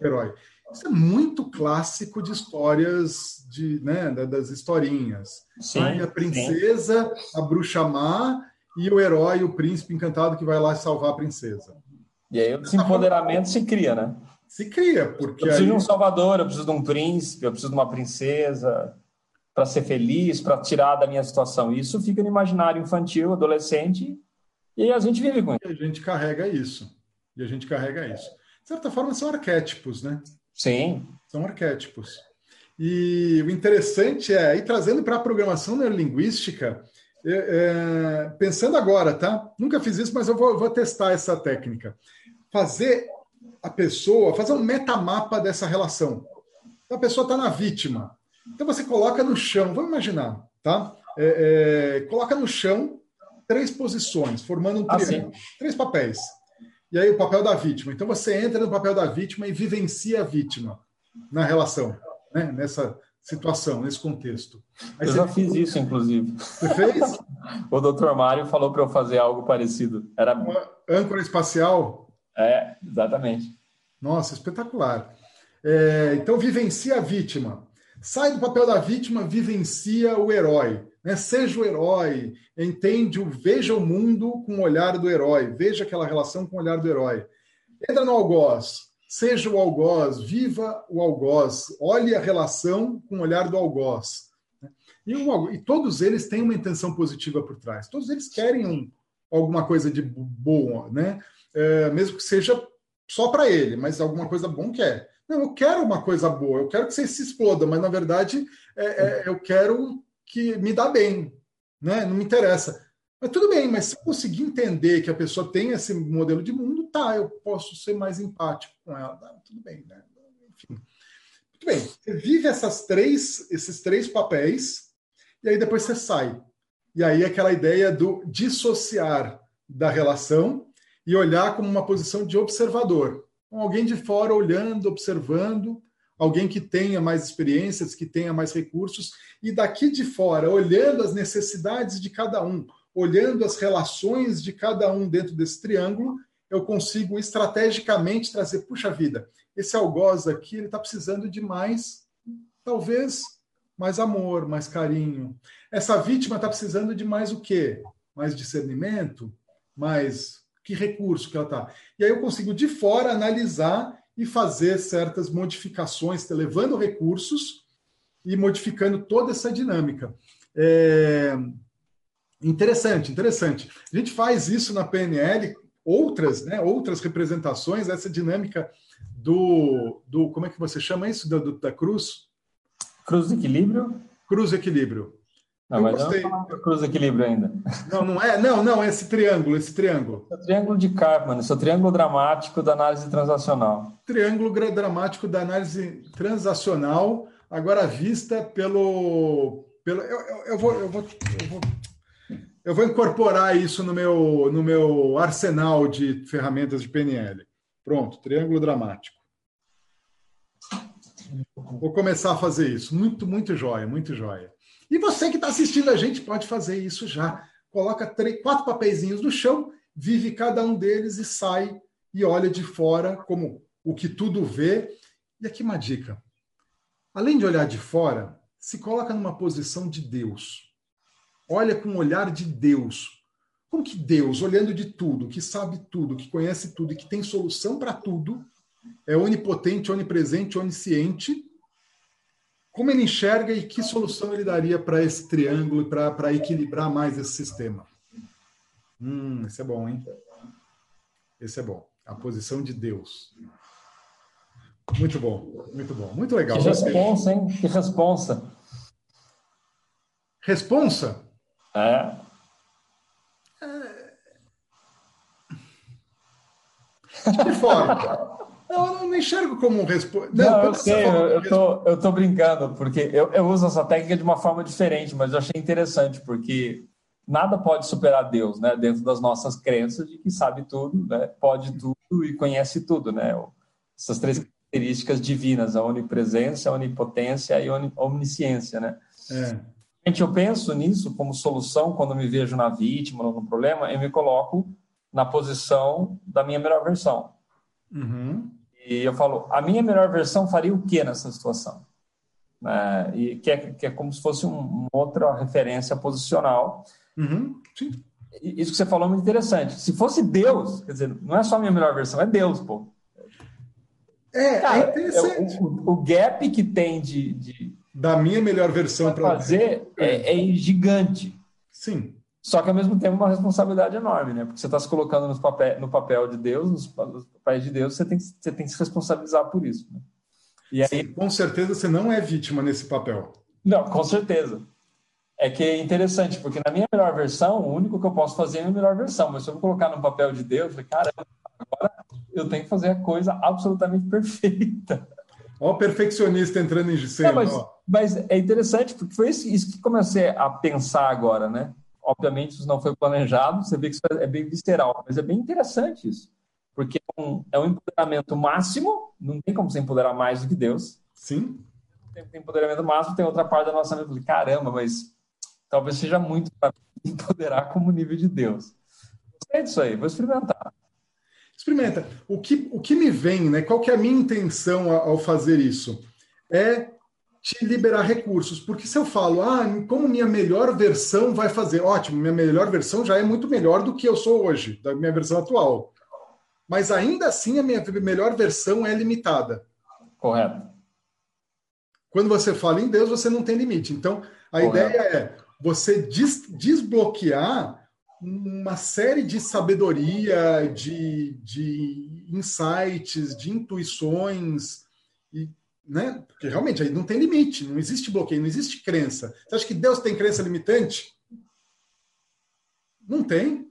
o herói. Isso é muito clássico de histórias de, né, das historinhas. Sim, a princesa, sim. a bruxa má e o herói, o príncipe encantado que vai lá salvar a princesa. E aí esse empoderamento se cria, né? Se cria, porque. Eu preciso aí... de um salvador, eu preciso de um príncipe, eu preciso de uma princesa para ser feliz, para tirar da minha situação. Isso fica no imaginário infantil, adolescente, e a gente vive com isso. E a gente carrega isso. E a gente carrega isso. De certa forma, são arquétipos, né? Sim. São arquétipos. E o interessante é, aí trazendo para a programação neurolinguística, é, é, pensando agora, tá? Nunca fiz isso, mas eu vou, vou testar essa técnica. Fazer a pessoa, fazer um metamapa dessa relação. Então, a pessoa está na vítima. Então você coloca no chão, vamos imaginar, tá? É, é, coloca no chão três posições, formando um ah, triângulo, três papéis. E aí o papel da vítima. Então você entra no papel da vítima e vivencia a vítima na relação, né? nessa situação, nesse contexto. Aí eu já fiz isso, inclusive. Você fez? o doutor Mário falou para eu fazer algo parecido. Era uma âncora espacial? É, exatamente. Nossa, espetacular. É, então vivencia a vítima. Sai do papel da vítima, vivencia o herói. Né? Seja o herói, entende, o, veja o mundo com o olhar do herói, veja aquela relação com o olhar do herói. Entra no algoz, seja o algoz, viva o algoz, olhe a relação com o olhar do algoz. Né? E, o, e todos eles têm uma intenção positiva por trás, todos eles querem um, alguma coisa de boa, né? É, mesmo que seja só para ele, mas alguma coisa bom quer. Não, eu quero uma coisa boa, eu quero que você se exploda, mas na verdade é, é, eu quero que me dá bem, né? Não me interessa. Mas tudo bem, mas se eu conseguir entender que a pessoa tem esse modelo de mundo, tá, eu posso ser mais empático com ela. Tá, tudo bem, né? Enfim. Muito bem. Você vive essas três, esses três papéis e aí depois você sai. E aí aquela ideia do dissociar da relação e olhar como uma posição de observador. Alguém de fora olhando, observando, alguém que tenha mais experiências, que tenha mais recursos, e daqui de fora, olhando as necessidades de cada um, olhando as relações de cada um dentro desse triângulo, eu consigo estrategicamente trazer, puxa vida, esse algoz aqui, ele está precisando de mais, talvez, mais amor, mais carinho. Essa vítima está precisando de mais o quê? Mais discernimento? Mais que recurso que ela está? E aí eu consigo, de fora, analisar e fazer certas modificações, levando recursos e modificando toda essa dinâmica. É... Interessante, interessante. A gente faz isso na PNL, outras, né, outras representações, essa dinâmica do, do como é que você chama isso, da, da cruz? Cruz de equilíbrio? Cruz de equilíbrio. Não, mas gostei. não cruz equilíbrio ainda. Não, não é. Não, não, esse triângulo, esse triângulo. É o triângulo de Karpman, esse é o triângulo dramático da análise transacional. Triângulo dramático da análise transacional, agora vista pelo. pelo eu, eu, eu, vou, eu, vou, eu, vou, eu vou incorporar isso no meu, no meu arsenal de ferramentas de PNL. Pronto, triângulo dramático. Vou começar a fazer isso. Muito, muito jóia, muito jóia. E você que está assistindo a gente pode fazer isso já. Coloca três, quatro papeizinhos no chão, vive cada um deles e sai e olha de fora como o que tudo vê. E aqui uma dica. Além de olhar de fora, se coloca numa posição de Deus. Olha com o olhar de Deus. Como que Deus, olhando de tudo, que sabe tudo, que conhece tudo e que tem solução para tudo, é onipotente, onipresente, onisciente, como ele enxerga e que solução ele daria para esse triângulo, para equilibrar mais esse sistema? Hum, esse é bom, hein? Esse é bom. A posição de Deus. Muito bom, muito bom, muito legal. Que responsa, hein? Que responsa. Responsa? É. é... De que forma? Não, eu não enxergo como um resposta. Não, não eu sei, eu, eu, tô, eu tô brincando, porque eu, eu uso essa técnica de uma forma diferente, mas eu achei interessante, porque nada pode superar Deus, né? Dentro das nossas crenças de que sabe tudo, né? Pode tudo e conhece tudo, né? Essas três características divinas, a onipresença, a onipotência e a omnisciência, né? É. Eu penso nisso como solução quando me vejo na vítima no problema, eu me coloco na posição da minha melhor versão. Uhum. E eu falo, a minha melhor versão faria o que nessa situação? É, e que é, que é como se fosse um, uma outra referência posicional. Uhum. Isso que você falou é muito interessante. Se fosse Deus, quer dizer, não é só a minha melhor versão, é Deus, pô. É, é Cara, é interessante. É, o, o, gap que tem de, de da minha melhor versão para fazer é, é, gigante. Sim. Só que ao mesmo tempo uma responsabilidade enorme, né? Porque você está se colocando no papel, no papel de Deus, nos, nos papéis de Deus, você tem, você tem que se responsabilizar por isso. Né? E aí, Sim, com certeza você não é vítima nesse papel. Não, com certeza. É que é interessante, porque na minha melhor versão, o único que eu posso fazer é a minha melhor versão. Mas se eu vou colocar no papel de Deus, eu falei, cara, agora eu tenho que fazer a coisa absolutamente perfeita. Olha o perfeccionista entrando em cena. mas, mas, é interessante, porque foi isso, que comecei a pensar agora, né? Obviamente isso não foi planejado, você vê que isso é bem visceral, mas é bem interessante isso. Porque é um, é um empoderamento máximo, não tem como você empoderar mais do que Deus. Sim. Tem empoderamento máximo, tem outra parte da nossa mente. Caramba, mas talvez seja muito para empoderar como nível de Deus. Gostei disso aí, vou experimentar. Experimenta. O que, o que me vem, né? Qual que é a minha intenção ao fazer isso? É te liberar recursos. Porque se eu falo, ah, como minha melhor versão vai fazer, ótimo, minha melhor versão já é muito melhor do que eu sou hoje, da minha versão atual. Mas ainda assim a minha melhor versão é limitada. Correto. Quando você fala em Deus, você não tem limite. Então, a Correto. ideia é você des desbloquear uma série de sabedoria, de, de insights, de intuições, e, né? Porque realmente aí não tem limite, não existe bloqueio, não existe crença. Você acha que Deus tem crença limitante? Não tem.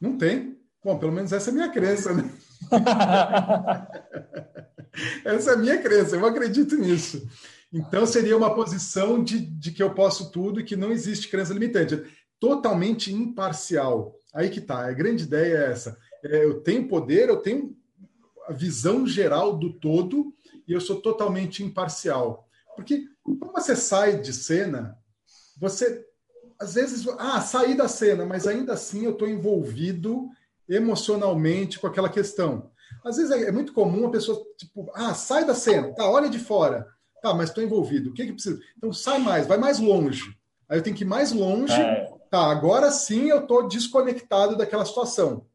Não tem. Bom, pelo menos essa é a minha crença, né? essa é a minha crença, eu acredito nisso. Então seria uma posição de, de que eu posso tudo e que não existe crença limitante totalmente imparcial. Aí que tá, a grande ideia é essa. É, eu tenho poder, eu tenho a visão geral do todo e eu sou totalmente imparcial. Porque quando você sai de cena, você às vezes, ah, saí da cena, mas ainda assim eu estou envolvido emocionalmente com aquela questão. Às vezes é, é, muito comum a pessoa, tipo, ah, sai da cena, tá, olha de fora. Tá, mas estou envolvido. O que, que precisa? Então sai mais, vai mais longe. Aí eu tenho que ir mais longe é tá, agora sim eu estou desconectado daquela situação.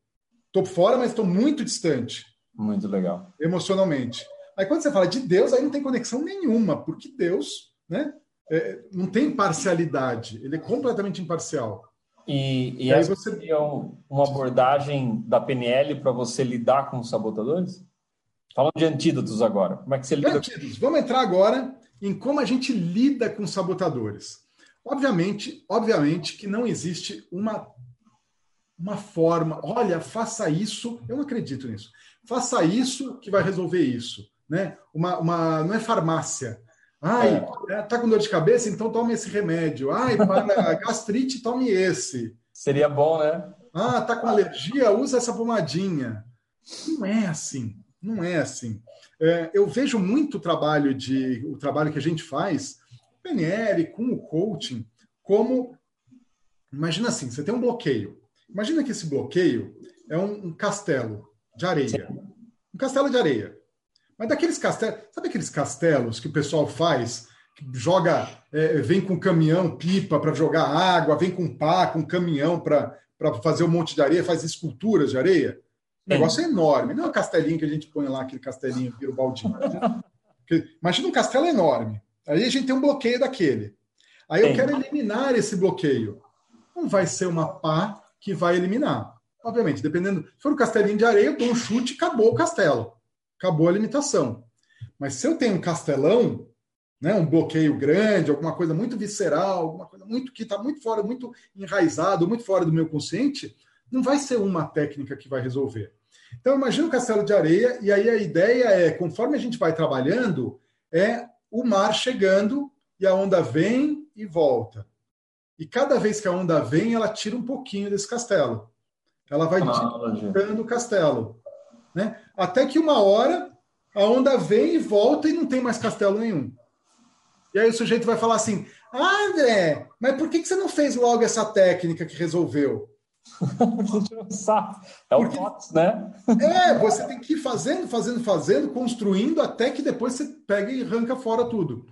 Estou fora, mas estou muito distante. Muito legal. Emocionalmente. Aí quando você fala de Deus, aí não tem conexão nenhuma, porque Deus né, é, não tem parcialidade, ele é completamente imparcial. E, e, e aí você seria uma abordagem da PNL para você lidar com os sabotadores? Falando de antídotos agora. Como é que você lida? Antídotos. Vamos entrar agora em como a gente lida com sabotadores. Obviamente, obviamente que não existe uma uma forma, olha, faça isso, eu não acredito nisso. Faça isso que vai resolver isso, né? Uma, uma não é farmácia. Ai, é. é tá com dor de cabeça, então tome esse remédio. Ai, para gastrite, tome esse. Seria bom, né? Ah, tá com alergia, usa essa pomadinha. Não é assim, não é assim. É, eu vejo muito trabalho de o trabalho que a gente faz PNL, com o coaching, como. Imagina assim: você tem um bloqueio. Imagina que esse bloqueio é um, um castelo de areia. Um castelo de areia. Mas daqueles castelos. Sabe aqueles castelos que o pessoal faz? Que joga. É, vem com caminhão, pipa para jogar água, vem com pá, com caminhão para fazer um monte de areia, faz esculturas de areia. O negócio é enorme. Não é um castelinho que a gente põe lá, aquele castelinho, vira o baldinho. Imagina um castelo enorme. Aí a gente tem um bloqueio daquele. Aí eu quero eliminar esse bloqueio. Não vai ser uma pá que vai eliminar. Obviamente, dependendo. Se for um castelinho de areia, eu dou um chute e acabou o castelo. Acabou a limitação. Mas se eu tenho um castelão, né, um bloqueio grande, alguma coisa muito visceral, alguma coisa muito que está muito fora, muito enraizado, muito fora do meu consciente, não vai ser uma técnica que vai resolver. Então, imagina o castelo de areia, e aí a ideia é, conforme a gente vai trabalhando, é o mar chegando e a onda vem e volta. E cada vez que a onda vem, ela tira um pouquinho desse castelo. Ela vai tirando o castelo. Né? Até que uma hora a onda vem e volta e não tem mais castelo nenhum. E aí o sujeito vai falar assim: Ah, André, mas por que você não fez logo essa técnica que resolveu? é o TOTS, né? é, você tem que ir fazendo, fazendo, fazendo, construindo até que depois você pega e arranca fora tudo.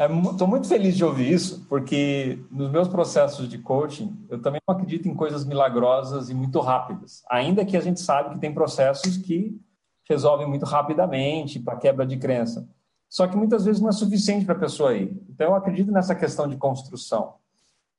Estou é, muito feliz de ouvir isso, porque nos meus processos de coaching, eu também não acredito em coisas milagrosas e muito rápidas. Ainda que a gente sabe que tem processos que resolvem muito rapidamente para quebra de crença. Só que muitas vezes não é suficiente para a pessoa ir. Então, eu acredito nessa questão de construção.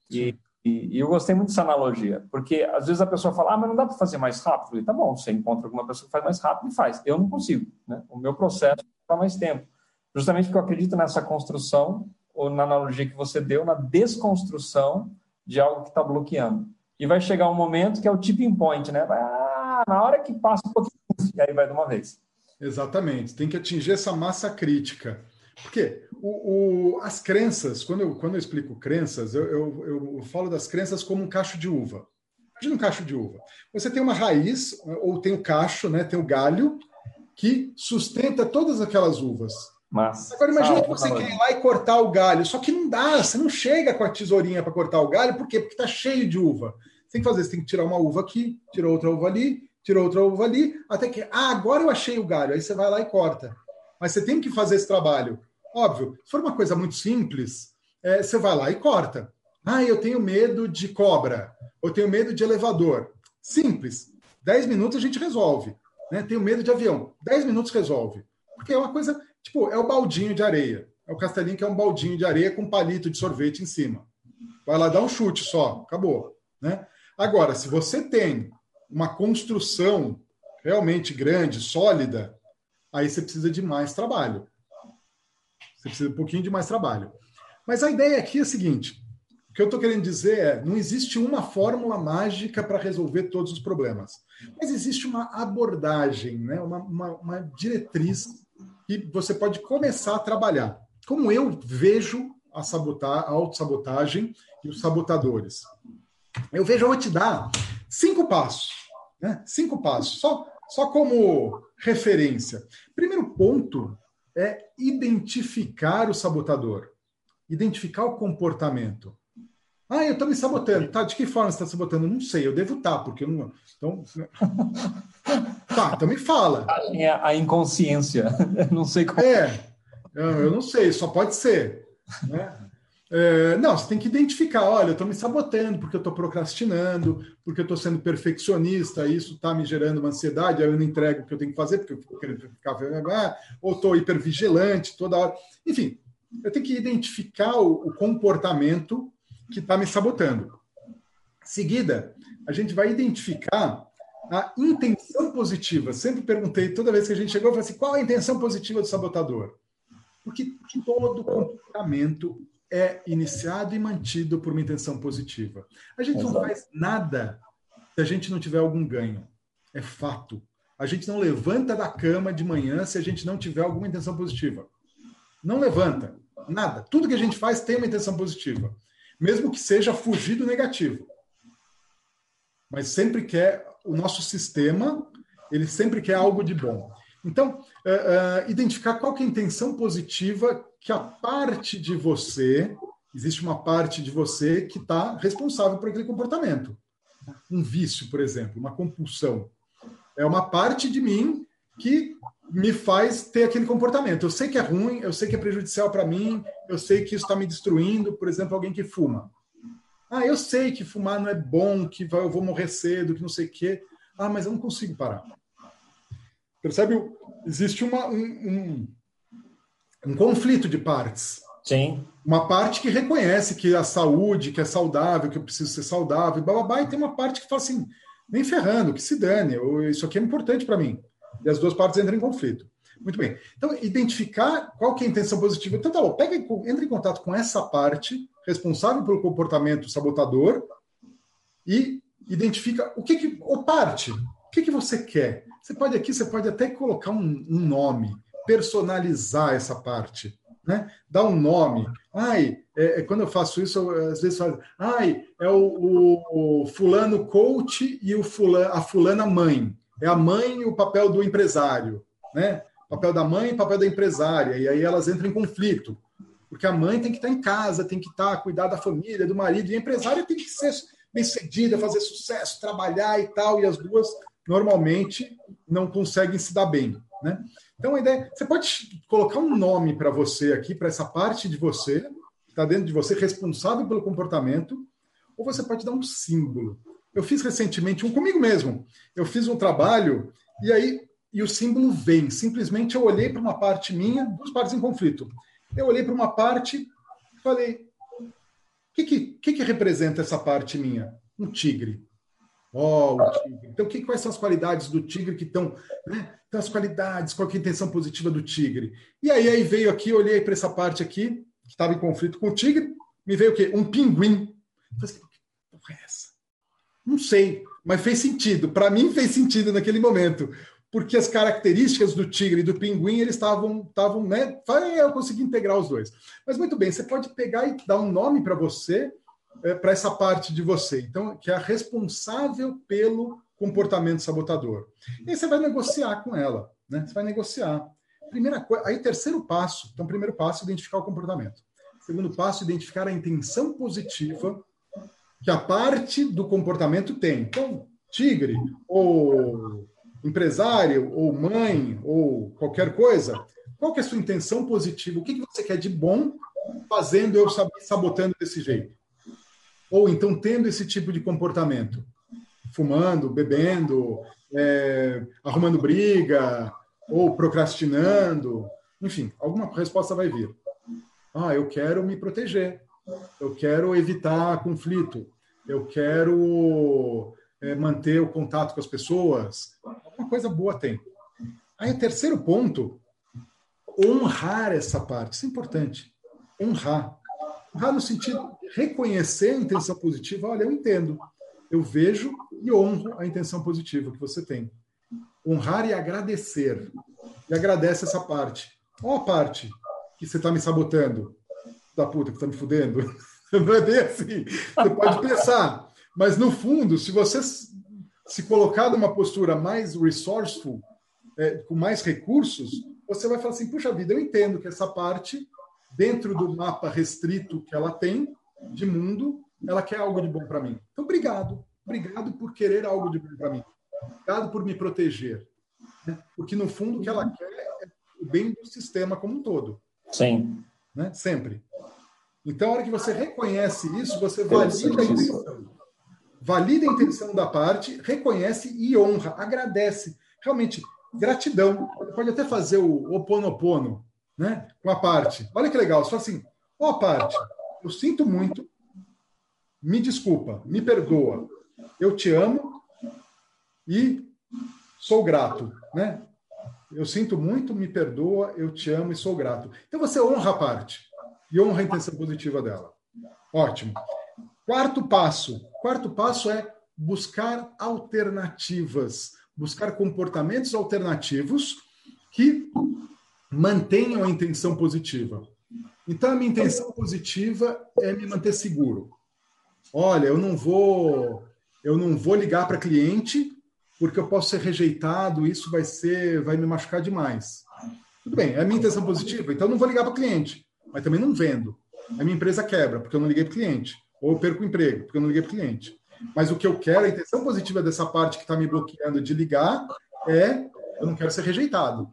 E, e, e, eu gostei muito dessa analogia, porque às vezes a pessoa fala, ah, mas não dá para fazer mais rápido. Falei, tá bom, você encontra alguma pessoa que faz mais rápido e faz. Eu não consigo. Né? O meu processo leva mais tempo justamente porque eu acredito nessa construção, ou na analogia que você deu, na desconstrução de algo que está bloqueando. E vai chegar um momento que é o tipping point, né? Ah, na hora que passa um pouquinho, e aí vai de uma vez. Exatamente, tem que atingir essa massa crítica. Porque o, o, as crenças, quando eu, quando eu explico crenças, eu, eu, eu falo das crenças como um cacho de uva. Imagina um cacho de uva. Você tem uma raiz, ou tem o cacho, né, tem o galho, que sustenta todas aquelas uvas. Mas, Agora imagina que você quer ir lá e cortar o galho, só que não dá, você não chega com a tesourinha para cortar o galho, por quê? Porque está cheio de uva. Você tem que fazer, você tem que tirar uma uva aqui, tirar outra uva ali, tirar outra uva ali, até que, ah, agora eu achei o galho, aí você vai lá e corta. Mas você tem que fazer esse trabalho. Óbvio, se for uma coisa muito simples, é, você vai lá e corta. Ah, eu tenho medo de cobra, eu tenho medo de elevador. Simples. Dez minutos a gente resolve. Né? Tenho medo de avião. Dez minutos resolve. Porque é uma coisa Tipo, é o baldinho de areia. É o castelinho que é um baldinho de areia com um palito de sorvete em cima. Vai lá dar um chute só, acabou. Né? Agora, se você tem uma construção realmente grande, sólida, aí você precisa de mais trabalho. Você precisa um pouquinho de mais trabalho. Mas a ideia aqui é a seguinte: o que eu estou querendo dizer é, não existe uma fórmula mágica para resolver todos os problemas, mas existe uma abordagem, né? uma, uma, uma diretriz e você pode começar a trabalhar. Como eu vejo a, sabotar, a autossabotagem e os sabotadores. Eu vejo, eu vou te dar cinco passos. Né? Cinco passos, só, só como referência. Primeiro ponto é identificar o sabotador, identificar o comportamento. Ah, eu estou me sabotando. Tá, de que forma você está sabotando? Não sei, eu devo estar, tá, porque eu não. Então. Tá, então me fala. É a inconsciência. não sei como. É, eu não sei, só pode ser. Né? É, não, você tem que identificar, olha, eu estou me sabotando porque eu estou procrastinando, porque eu estou sendo perfeccionista, isso está me gerando uma ansiedade, aí eu não entrego o que eu tenho que fazer, porque eu fico querendo ficar ah, ou estou hipervigilante toda hora. Enfim, eu tenho que identificar o, o comportamento que está me sabotando. Seguida, a gente vai identificar a intenção positiva. Sempre perguntei, toda vez que a gente chegou, eu falei assim: qual a intenção positiva do sabotador? Porque todo comportamento é iniciado e mantido por uma intenção positiva. A gente não faz nada se a gente não tiver algum ganho. É fato. A gente não levanta da cama de manhã se a gente não tiver alguma intenção positiva. Não levanta. Nada. Tudo que a gente faz tem uma intenção positiva mesmo que seja fugir do negativo. Mas sempre quer, o nosso sistema, ele sempre quer algo de bom. Então, uh, uh, identificar qual é a intenção positiva que a parte de você, existe uma parte de você que está responsável por aquele comportamento. Um vício, por exemplo, uma compulsão. É uma parte de mim que me faz ter aquele comportamento. Eu sei que é ruim, eu sei que é prejudicial para mim, eu sei que isso está me destruindo. Por exemplo, alguém que fuma. Ah, eu sei que fumar não é bom, que eu vou morrer cedo, que não sei o quê. Ah, mas eu não consigo parar. Percebe? Existe uma, um, um, um conflito de partes. Sim. Uma parte que reconhece que a saúde, que é saudável, que eu preciso ser saudável, blá, blá, blá, e tem uma parte que fala assim, nem ferrando, que se dane, isso aqui é importante para mim. E as duas partes entram em conflito. Muito bem. Então, identificar qual que é a intenção positiva. Então, tá bom, pega, entra em contato com essa parte responsável pelo comportamento sabotador e identifica o que, que ou parte, o que, que você quer. Você pode aqui, você pode até colocar um, um nome, personalizar essa parte, né? Dar um nome. Ai, é, é, quando eu faço isso, eu, às vezes falo, ai, é o, o, fulano coach e o fulano, a fulana mãe. É a mãe e o papel do empresário, né? Papel da mãe e papel da empresária. E aí elas entram em conflito. Porque a mãe tem que estar em casa, tem que estar, cuidar da família, do marido, e a empresária tem que ser bem cedida, fazer sucesso, trabalhar e tal, e as duas normalmente não conseguem se dar bem. Né? Então, a ideia. Você pode colocar um nome para você aqui, para essa parte de você, que está dentro de você, responsável pelo comportamento, ou você pode dar um símbolo. Eu fiz recentemente um comigo mesmo. Eu fiz um trabalho e aí e o símbolo vem. Simplesmente eu olhei para uma parte minha, duas partes em conflito. Eu olhei para uma parte e falei: o que, que, que, representa essa parte minha? Um tigre. Oh, o tigre. Então, que, quais são as qualidades do tigre que estão. Né? Então, as qualidades, qual é a intenção positiva do tigre? E aí, aí veio aqui, olhei para essa parte aqui, que estava em conflito com o tigre, me veio o quê? Um pinguim. Falei, que porra é essa? Não sei, mas fez sentido. Para mim, fez sentido naquele momento porque as características do tigre e do pinguim eles estavam estavam né eu consegui integrar os dois mas muito bem você pode pegar e dar um nome para você é, para essa parte de você. Então que é a responsável pelo comportamento sabotador. E aí você vai negociar com ela né? Você vai negociar. Primeira coisa aí terceiro passo então primeiro passo identificar o comportamento. Segundo passo identificar a intenção positiva que a parte do comportamento tem. Então tigre ou empresário ou mãe ou qualquer coisa, qual que é a sua intenção positiva? O que, que você quer de bom fazendo eu sabotando desse jeito? Ou então tendo esse tipo de comportamento? Fumando, bebendo, é, arrumando briga, ou procrastinando, enfim, alguma resposta vai vir. Ah, eu quero me proteger, eu quero evitar conflito, eu quero é, manter o contato com as pessoas. Alguma coisa boa tem. Aí o terceiro ponto, honrar essa parte. Isso é importante. Honrar. Honrar no sentido reconhecer a intenção positiva. Olha, eu entendo. Eu vejo e honro a intenção positiva que você tem. Honrar e agradecer. E agradece essa parte. Qual a parte que você está me sabotando? Da puta que está me fudendo. Não é bem assim. Você pode pensar. Mas, no fundo, se você se colocar numa postura mais resourceful, é, com mais recursos, você vai falar assim: puxa vida, eu entendo que essa parte, dentro do mapa restrito que ela tem de mundo, ela quer algo de bom para mim. Então, obrigado. Obrigado por querer algo de bom para mim. Obrigado por me proteger. Né? Porque, no fundo, o que ela quer é o bem do sistema como um todo. Sim. Né? Sempre. Então, a hora que você reconhece isso, você valida a intenção valida a intenção da parte, reconhece e honra, agradece. Realmente, gratidão. Você pode até fazer o oponopono né, com a parte. Olha que legal. Fala assim, ó oh, parte, eu sinto muito, me desculpa, me perdoa, eu te amo e sou grato, né? Eu sinto muito, me perdoa, eu te amo e sou grato. Então você honra a parte e honra a intenção positiva dela. Ótimo. Quarto passo. Quarto passo é buscar alternativas, buscar comportamentos alternativos que mantenham a intenção positiva. Então, a minha intenção positiva é me manter seguro. Olha, eu não vou, eu não vou ligar para cliente porque eu posso ser rejeitado, isso vai ser, vai me machucar demais. Tudo bem, é a minha intenção positiva, então eu não vou ligar para cliente, mas também não vendo. A minha empresa quebra porque eu não liguei para cliente. Ou eu perco o emprego, porque eu não liguei para cliente. Mas o que eu quero, a intenção positiva dessa parte que está me bloqueando de ligar é eu não quero ser rejeitado.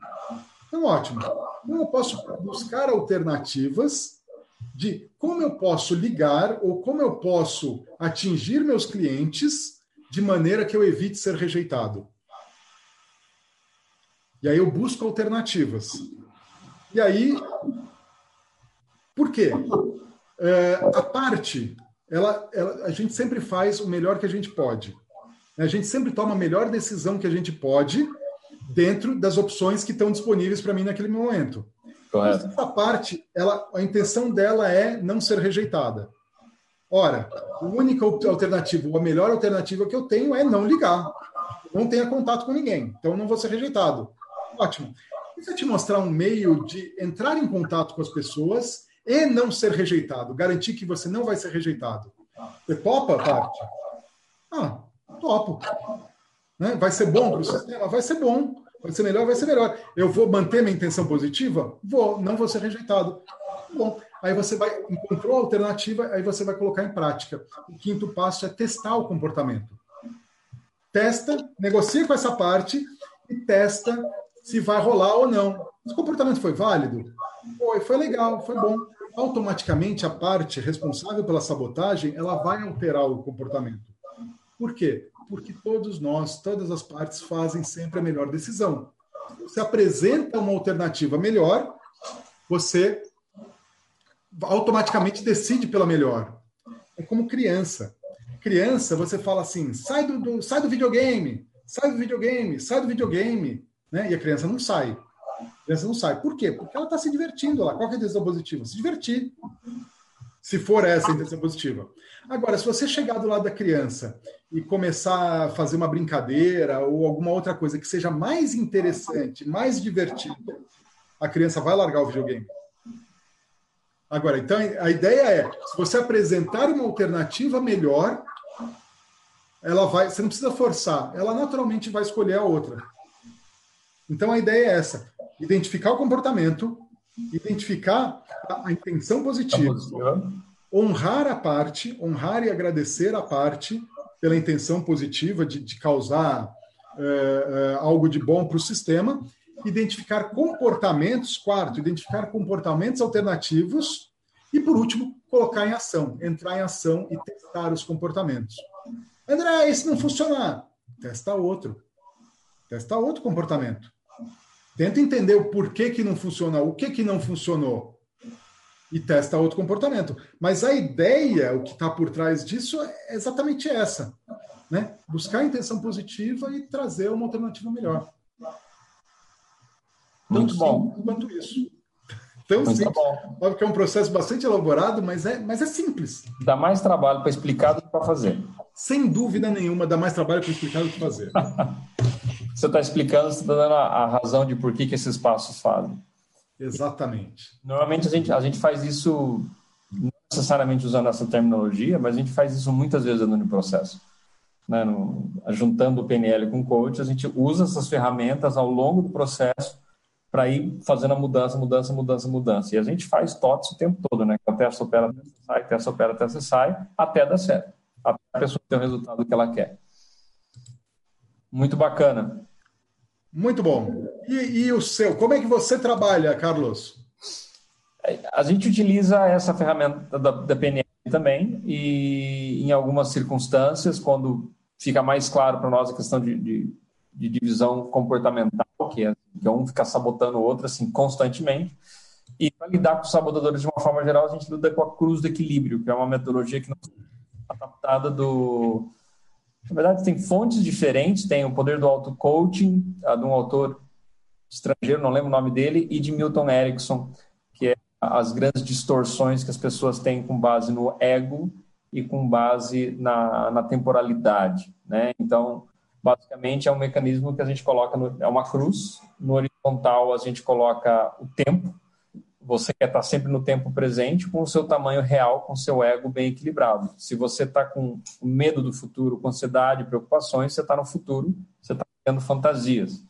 Então, ótimo. Então, eu posso buscar alternativas de como eu posso ligar ou como eu posso atingir meus clientes de maneira que eu evite ser rejeitado. E aí eu busco alternativas. E aí, por quê? É, a parte ela, ela, a gente sempre faz o melhor que a gente pode. A gente sempre toma a melhor decisão que a gente pode dentro das opções que estão disponíveis para mim naquele momento. Correto. Essa parte, ela, a intenção dela é não ser rejeitada. Ora, a única alternativa, ou a melhor alternativa que eu tenho é não ligar. Não tenha contato com ninguém. Então não vou ser rejeitado. Ótimo. Se eu te mostrar um meio de entrar em contato com as pessoas e não ser rejeitado, garantir que você não vai ser rejeitado. Você topa, parte? Ah, topo. Né? Vai ser bom para o sistema? Vai ser bom. Vai ser melhor? Vai ser melhor. Eu vou manter minha intenção positiva? Vou, não vou ser rejeitado. Bom, Aí você vai, encontrou a alternativa, aí você vai colocar em prática. O quinto passo é testar o comportamento. Testa, negocia com essa parte e testa se vai rolar ou não. O comportamento foi válido? Foi, foi legal, foi bom. Automaticamente a parte responsável pela sabotagem, ela vai alterar o comportamento. Por quê? Porque todos nós, todas as partes fazem sempre a melhor decisão. Você apresenta uma alternativa melhor, você automaticamente decide pela melhor. É como criança. Criança, você fala assim: sai do, do, sai do videogame, sai do videogame, sai do videogame. Né? E a criança não sai. A criança não sai. Por quê? Porque ela está se divertindo lá. Qual é a intenção positiva? Se divertir. Se for essa a intenção positiva. Agora, se você chegar do lado da criança e começar a fazer uma brincadeira ou alguma outra coisa que seja mais interessante, mais divertida, a criança vai largar o videogame. Agora, então a ideia é, se você apresentar uma alternativa melhor, ela vai, você não precisa forçar, ela naturalmente vai escolher a outra. Então a ideia é essa: identificar o comportamento, identificar a, a intenção positiva, honrar a parte, honrar e agradecer a parte pela intenção positiva de, de causar é, é, algo de bom para o sistema identificar comportamentos, quarto, identificar comportamentos alternativos e, por último, colocar em ação, entrar em ação e testar os comportamentos. André, esse não funcionar, testa outro. Testa outro comportamento. Tenta entender o porquê que não funciona, o que que não funcionou e testa outro comportamento. Mas a ideia, o que está por trás disso é exatamente essa, né? Buscar a intenção positiva e trazer uma alternativa melhor. Muito bom. quanto isso. Tão Muito simples. Bom. Óbvio que é um processo bastante elaborado, mas é, mas é simples. Dá mais trabalho para explicar do que para fazer. Sem dúvida nenhuma, dá mais trabalho para explicar do que fazer. você está explicando, você está dando a, a, razão de por que, que esses passos fazem. Exatamente. Normalmente a gente, a gente faz isso, não necessariamente usando essa terminologia, mas a gente faz isso muitas vezes no processo. Né? No, juntando o PNL com o coach, a gente usa essas ferramentas ao longo do processo para ir fazendo a mudança, mudança, mudança, mudança. E a gente faz TOTS o tempo todo, né? Então, testa, opera, testa, sai, testa, opera, testa, sai, até dar certo. Até a pessoa ter o resultado que ela quer. Muito bacana. Muito bom. E, e o seu? Como é que você trabalha, Carlos? A gente utiliza essa ferramenta da, da PNL também e em algumas circunstâncias, quando fica mais claro para nós a questão de, de, de divisão comportamental, que é que um fica sabotando o outro assim constantemente. E para lidar com os sabotadores de uma forma geral, a gente lida com a cruz do equilíbrio, que é uma metodologia que não é adaptada do. Na verdade, tem fontes diferentes, tem o poder do auto-coaching, de um autor estrangeiro, não lembro o nome dele, e de Milton Erickson, que é as grandes distorções que as pessoas têm com base no ego e com base na, na temporalidade. Né? Então, basicamente é um mecanismo que a gente coloca, no, é uma cruz, no horizontal a gente coloca o tempo, você quer estar sempre no tempo presente com o seu tamanho real, com o seu ego bem equilibrado. Se você está com medo do futuro, com ansiedade, preocupações, você está no futuro, você está tendo fantasias.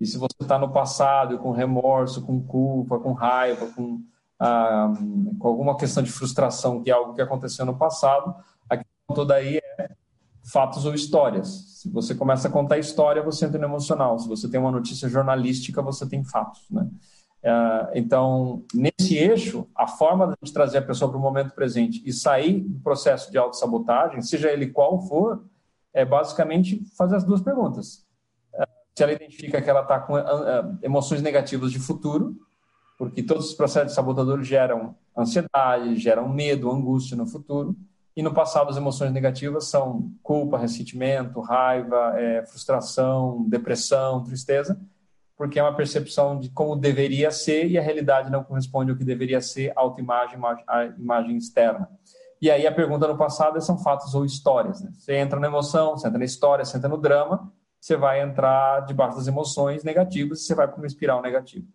E se você está no passado, com remorso, com culpa, com raiva, com, ah, com alguma questão de frustração, que é algo que aconteceu no passado, a questão toda aí é fatos ou histórias. Se você começa a contar história, você entra no emocional. Se você tem uma notícia jornalística, você tem fatos, né? É, então, nesse eixo, a forma de trazer a pessoa para o momento presente e sair do processo de autossabotagem, seja ele qual for, é basicamente fazer as duas perguntas. É, se ela identifica que ela está com emoções negativas de futuro, porque todos os processos sabotadores geram ansiedade, geram medo, angústia no futuro, e no passado, as emoções negativas são culpa, ressentimento, raiva, é, frustração, depressão, tristeza, porque é uma percepção de como deveria ser e a realidade não corresponde ao que deveria ser, a autoimagem, a imagem externa. E aí a pergunta no passado é, são fatos ou histórias. Né? Você entra na emoção, você entra na história, você entra no drama, você vai entrar debaixo das emoções negativas e você vai para uma espiral negativa.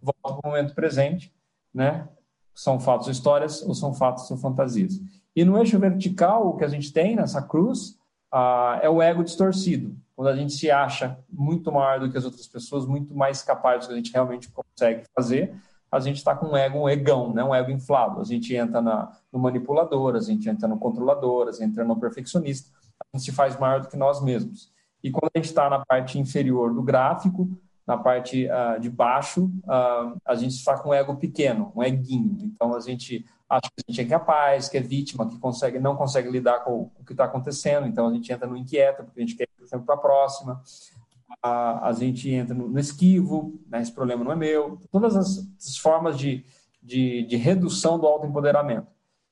Volta para o momento presente, né? São fatos ou histórias ou são fatos ou fantasias. E no eixo vertical, o que a gente tem nessa cruz ah, é o ego distorcido, quando a gente se acha muito maior do que as outras pessoas, muito mais capaz do que a gente realmente consegue fazer. a gente está com um ego, um egão, né? um ego inflado. A gente entra na, no manipulador, a gente entra no controlador, a gente entra no perfeccionista, a gente se faz maior do que nós mesmos. E quando a gente está na parte inferior do gráfico, na parte uh, de baixo, uh, a gente está com um ego pequeno, um eguinho. Então a gente acha que a gente é capaz, que é vítima, que consegue, não consegue lidar com o que está acontecendo. Então a gente entra no inquieto, porque a gente quer exemplo, para a próxima. Uh, a gente entra no, no esquivo, né, esse problema não é meu. Todas as, as formas de, de, de redução do autoempoderamento.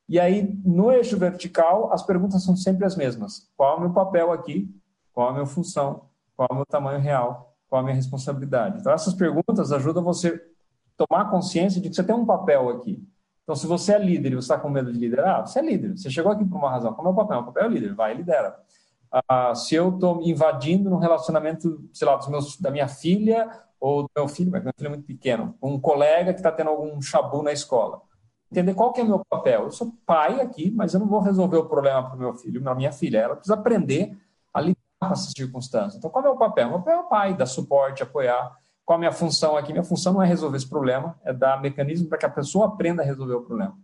E aí, no eixo vertical, as perguntas são sempre as mesmas. Qual é o meu papel aqui? Qual é a minha função? Qual é o meu tamanho real? Qual a minha responsabilidade? Então, essas perguntas ajudam você a tomar consciência de que você tem um papel aqui. Então, se você é líder e você está com medo de liderar, você é líder. Você chegou aqui por uma razão. Qual é o meu papel? O papel é líder. Vai, lidera. Ah, se eu estou invadindo no relacionamento, sei lá, meus, da minha filha ou do meu filho, mas meu filho é muito pequeno, um colega que está tendo algum chabu na escola. Entender qual que é o meu papel. Eu sou pai aqui, mas eu não vou resolver o problema para o meu filho, para minha filha. Ela precisa aprender a lidar com essas circunstâncias. Então, qual é o papel? O meu papel é o pai, dar suporte, apoiar. Qual a minha função aqui? Minha função não é resolver esse problema, é dar mecanismo para que a pessoa aprenda a resolver o problema.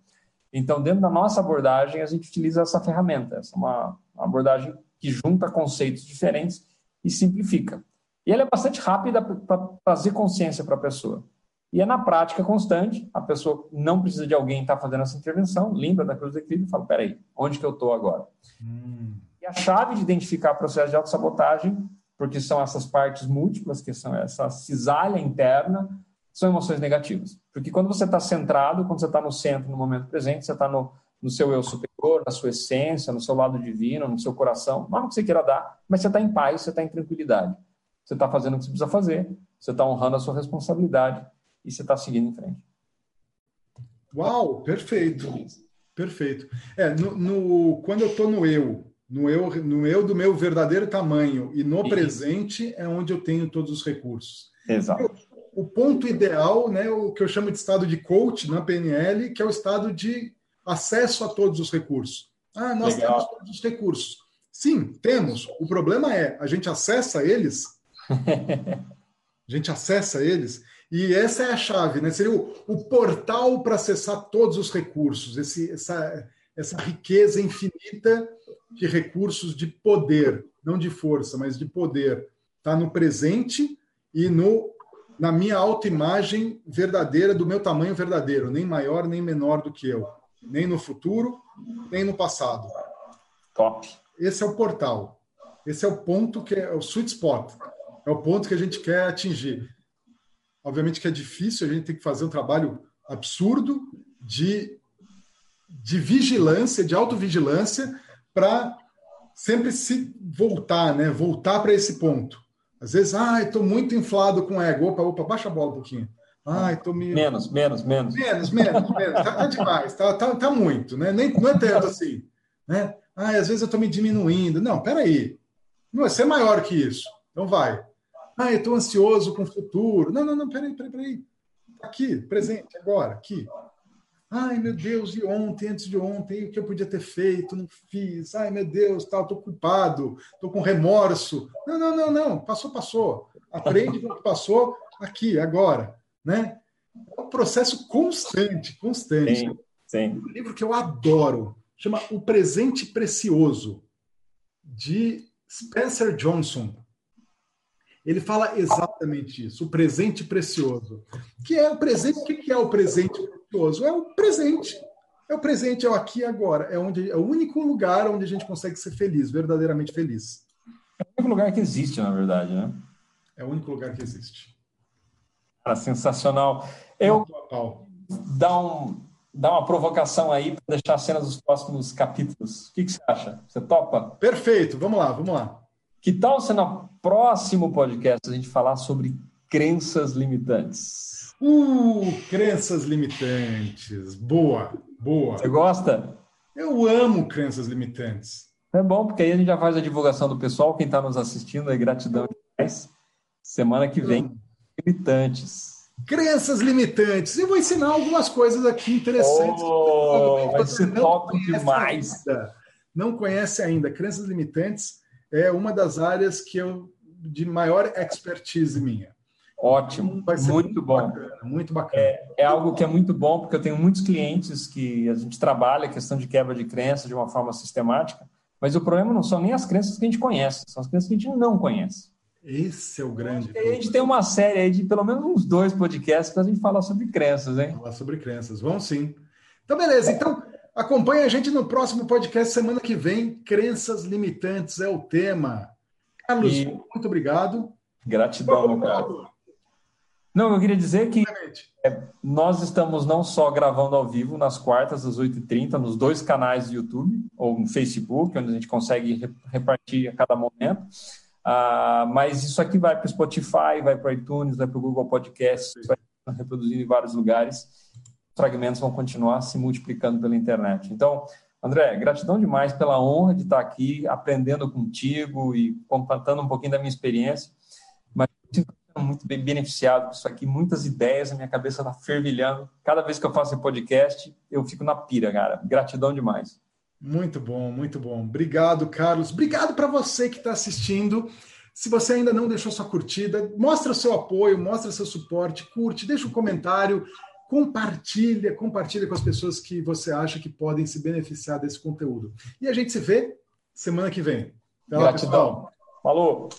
Então, dentro da nossa abordagem, a gente utiliza essa ferramenta. Essa é uma abordagem que junta conceitos diferentes e simplifica. E ela é bastante rápida para trazer consciência para a pessoa. E é na prática constante, a pessoa não precisa de alguém estar tá fazendo essa intervenção, lembra da cruz do equilíbrio e fala, peraí, onde que eu estou agora? Hum. E a chave de identificar processo de autossabotagem, porque são essas partes múltiplas, que são essa cisalha interna, são emoções negativas. Porque quando você está centrado, quando você está no centro, no momento presente, você está no, no seu eu superior, na sua essência, no seu lado divino, no seu coração, não que você queira dar, mas você está em paz, você está em tranquilidade. Você está fazendo o que você precisa fazer, você está honrando a sua responsabilidade e você está seguindo em frente. Uau, perfeito. Perfeito. É, no, no quando eu estou no eu, no eu, no eu do meu verdadeiro tamanho e no presente é onde eu tenho todos os recursos. Exato. o ponto ideal, né, o que eu chamo de estado de coach na PNL, que é o estado de acesso a todos os recursos. Ah, nós Legal. temos todos os recursos. Sim, temos. O problema é, a gente acessa eles. a gente acessa eles. E essa é a chave, né? Seria o, o portal para acessar todos os recursos, esse, essa, essa riqueza infinita de recursos de poder, não de força, mas de poder. Está no presente e no na minha autoimagem verdadeira, do meu tamanho verdadeiro, nem maior nem menor do que eu, nem no futuro, nem no passado. Top. Esse é o portal. Esse é o ponto que é o sweet spot. É o ponto que a gente quer atingir. Obviamente que é difícil, a gente tem que fazer um trabalho absurdo de, de vigilância, de autovigilância, para sempre se voltar, né? Voltar para esse ponto. Às vezes, ah, estou muito inflado com ego. Opa, opa, baixa a bola um pouquinho. Estou me... Menos, menos, menos. Menos, menos, menos. Tá, tá demais, tá, tá, tá, muito, né? Nem, não é tanto assim. Né? Ah, às vezes eu estou me diminuindo. Não, peraí. Não, você é maior que isso. Então vai. Ah, eu estou ansioso com o futuro. Não, não, não, peraí, peraí, peraí. Aqui, presente, agora, aqui. Ai, meu Deus, e ontem, antes de ontem, o que eu podia ter feito, não fiz. Ai, meu Deus, tá, estou culpado, estou com remorso. Não, não, não, não, passou, passou. Aprende com o que passou aqui, agora. Né? É um processo constante, constante. Sim, sim. Um livro que eu adoro, chama O Presente Precioso, de Spencer Johnson. Ele fala exatamente isso, o presente precioso. Que é o presente? O que é o presente precioso? É o presente. É o presente, é o aqui e agora. É, onde, é o único lugar onde a gente consegue ser feliz, verdadeiramente feliz. É o único lugar que existe, na verdade, né? É o único lugar que existe. Ah, sensacional. Eu dá um dá uma provocação aí para deixar as cenas dos próximos capítulos. O que, que, você acha? Você topa? Perfeito. Vamos lá, vamos lá. Que tal se no próximo podcast a gente falar sobre crenças limitantes? Uh, crenças limitantes. Boa, boa. Você gosta? Eu amo crenças limitantes. É bom, porque aí a gente já faz a divulgação do pessoal, quem está nos assistindo, é gratidão demais. Semana que vem, limitantes. Crenças limitantes. Eu vou ensinar algumas coisas aqui interessantes. Oh, vai ser top demais. Ainda, não conhece ainda. Crenças limitantes é uma das áreas que eu de maior expertise minha. Ótimo, muito, muito bom. Bacana, muito bacana. É, é, algo que é muito bom, porque eu tenho muitos clientes que a gente trabalha a questão de quebra de crenças de uma forma sistemática, mas o problema não são nem as crenças que a gente conhece, são as crenças que a gente não conhece. Esse é o grande. a gente tem uma série aí de pelo menos uns dois podcasts para a gente falar sobre crenças, hein? Falar sobre crenças, vamos sim. Então, beleza. Então, acompanhe a gente no próximo podcast semana que vem. Crenças limitantes é o tema. Carlos, e... muito obrigado. Gratidão, meu caro. Não, eu queria dizer que é, nós estamos não só gravando ao vivo nas quartas, às 8h30, nos dois canais do YouTube ou no Facebook, onde a gente consegue repartir a cada momento. Ah, mas isso aqui vai para o Spotify, vai para o iTunes, vai para o Google Podcasts, vai reproduzindo em vários lugares. Os fragmentos vão continuar se multiplicando pela internet. Então, André, gratidão demais pela honra de estar aqui aprendendo contigo e compartilhando um pouquinho da minha experiência. Mas muito bem beneficiado com isso aqui, muitas ideias, a minha cabeça está fervilhando. Cada vez que eu faço esse podcast, eu fico na pira, cara. Gratidão demais. Muito bom, muito bom. Obrigado, Carlos. Obrigado para você que está assistindo. Se você ainda não deixou sua curtida, mostra seu apoio, mostra seu suporte, curte, deixa um comentário, compartilha, compartilha com as pessoas que você acha que podem se beneficiar desse conteúdo. E a gente se vê semana que vem. Até Gratidão. Lá, Falou!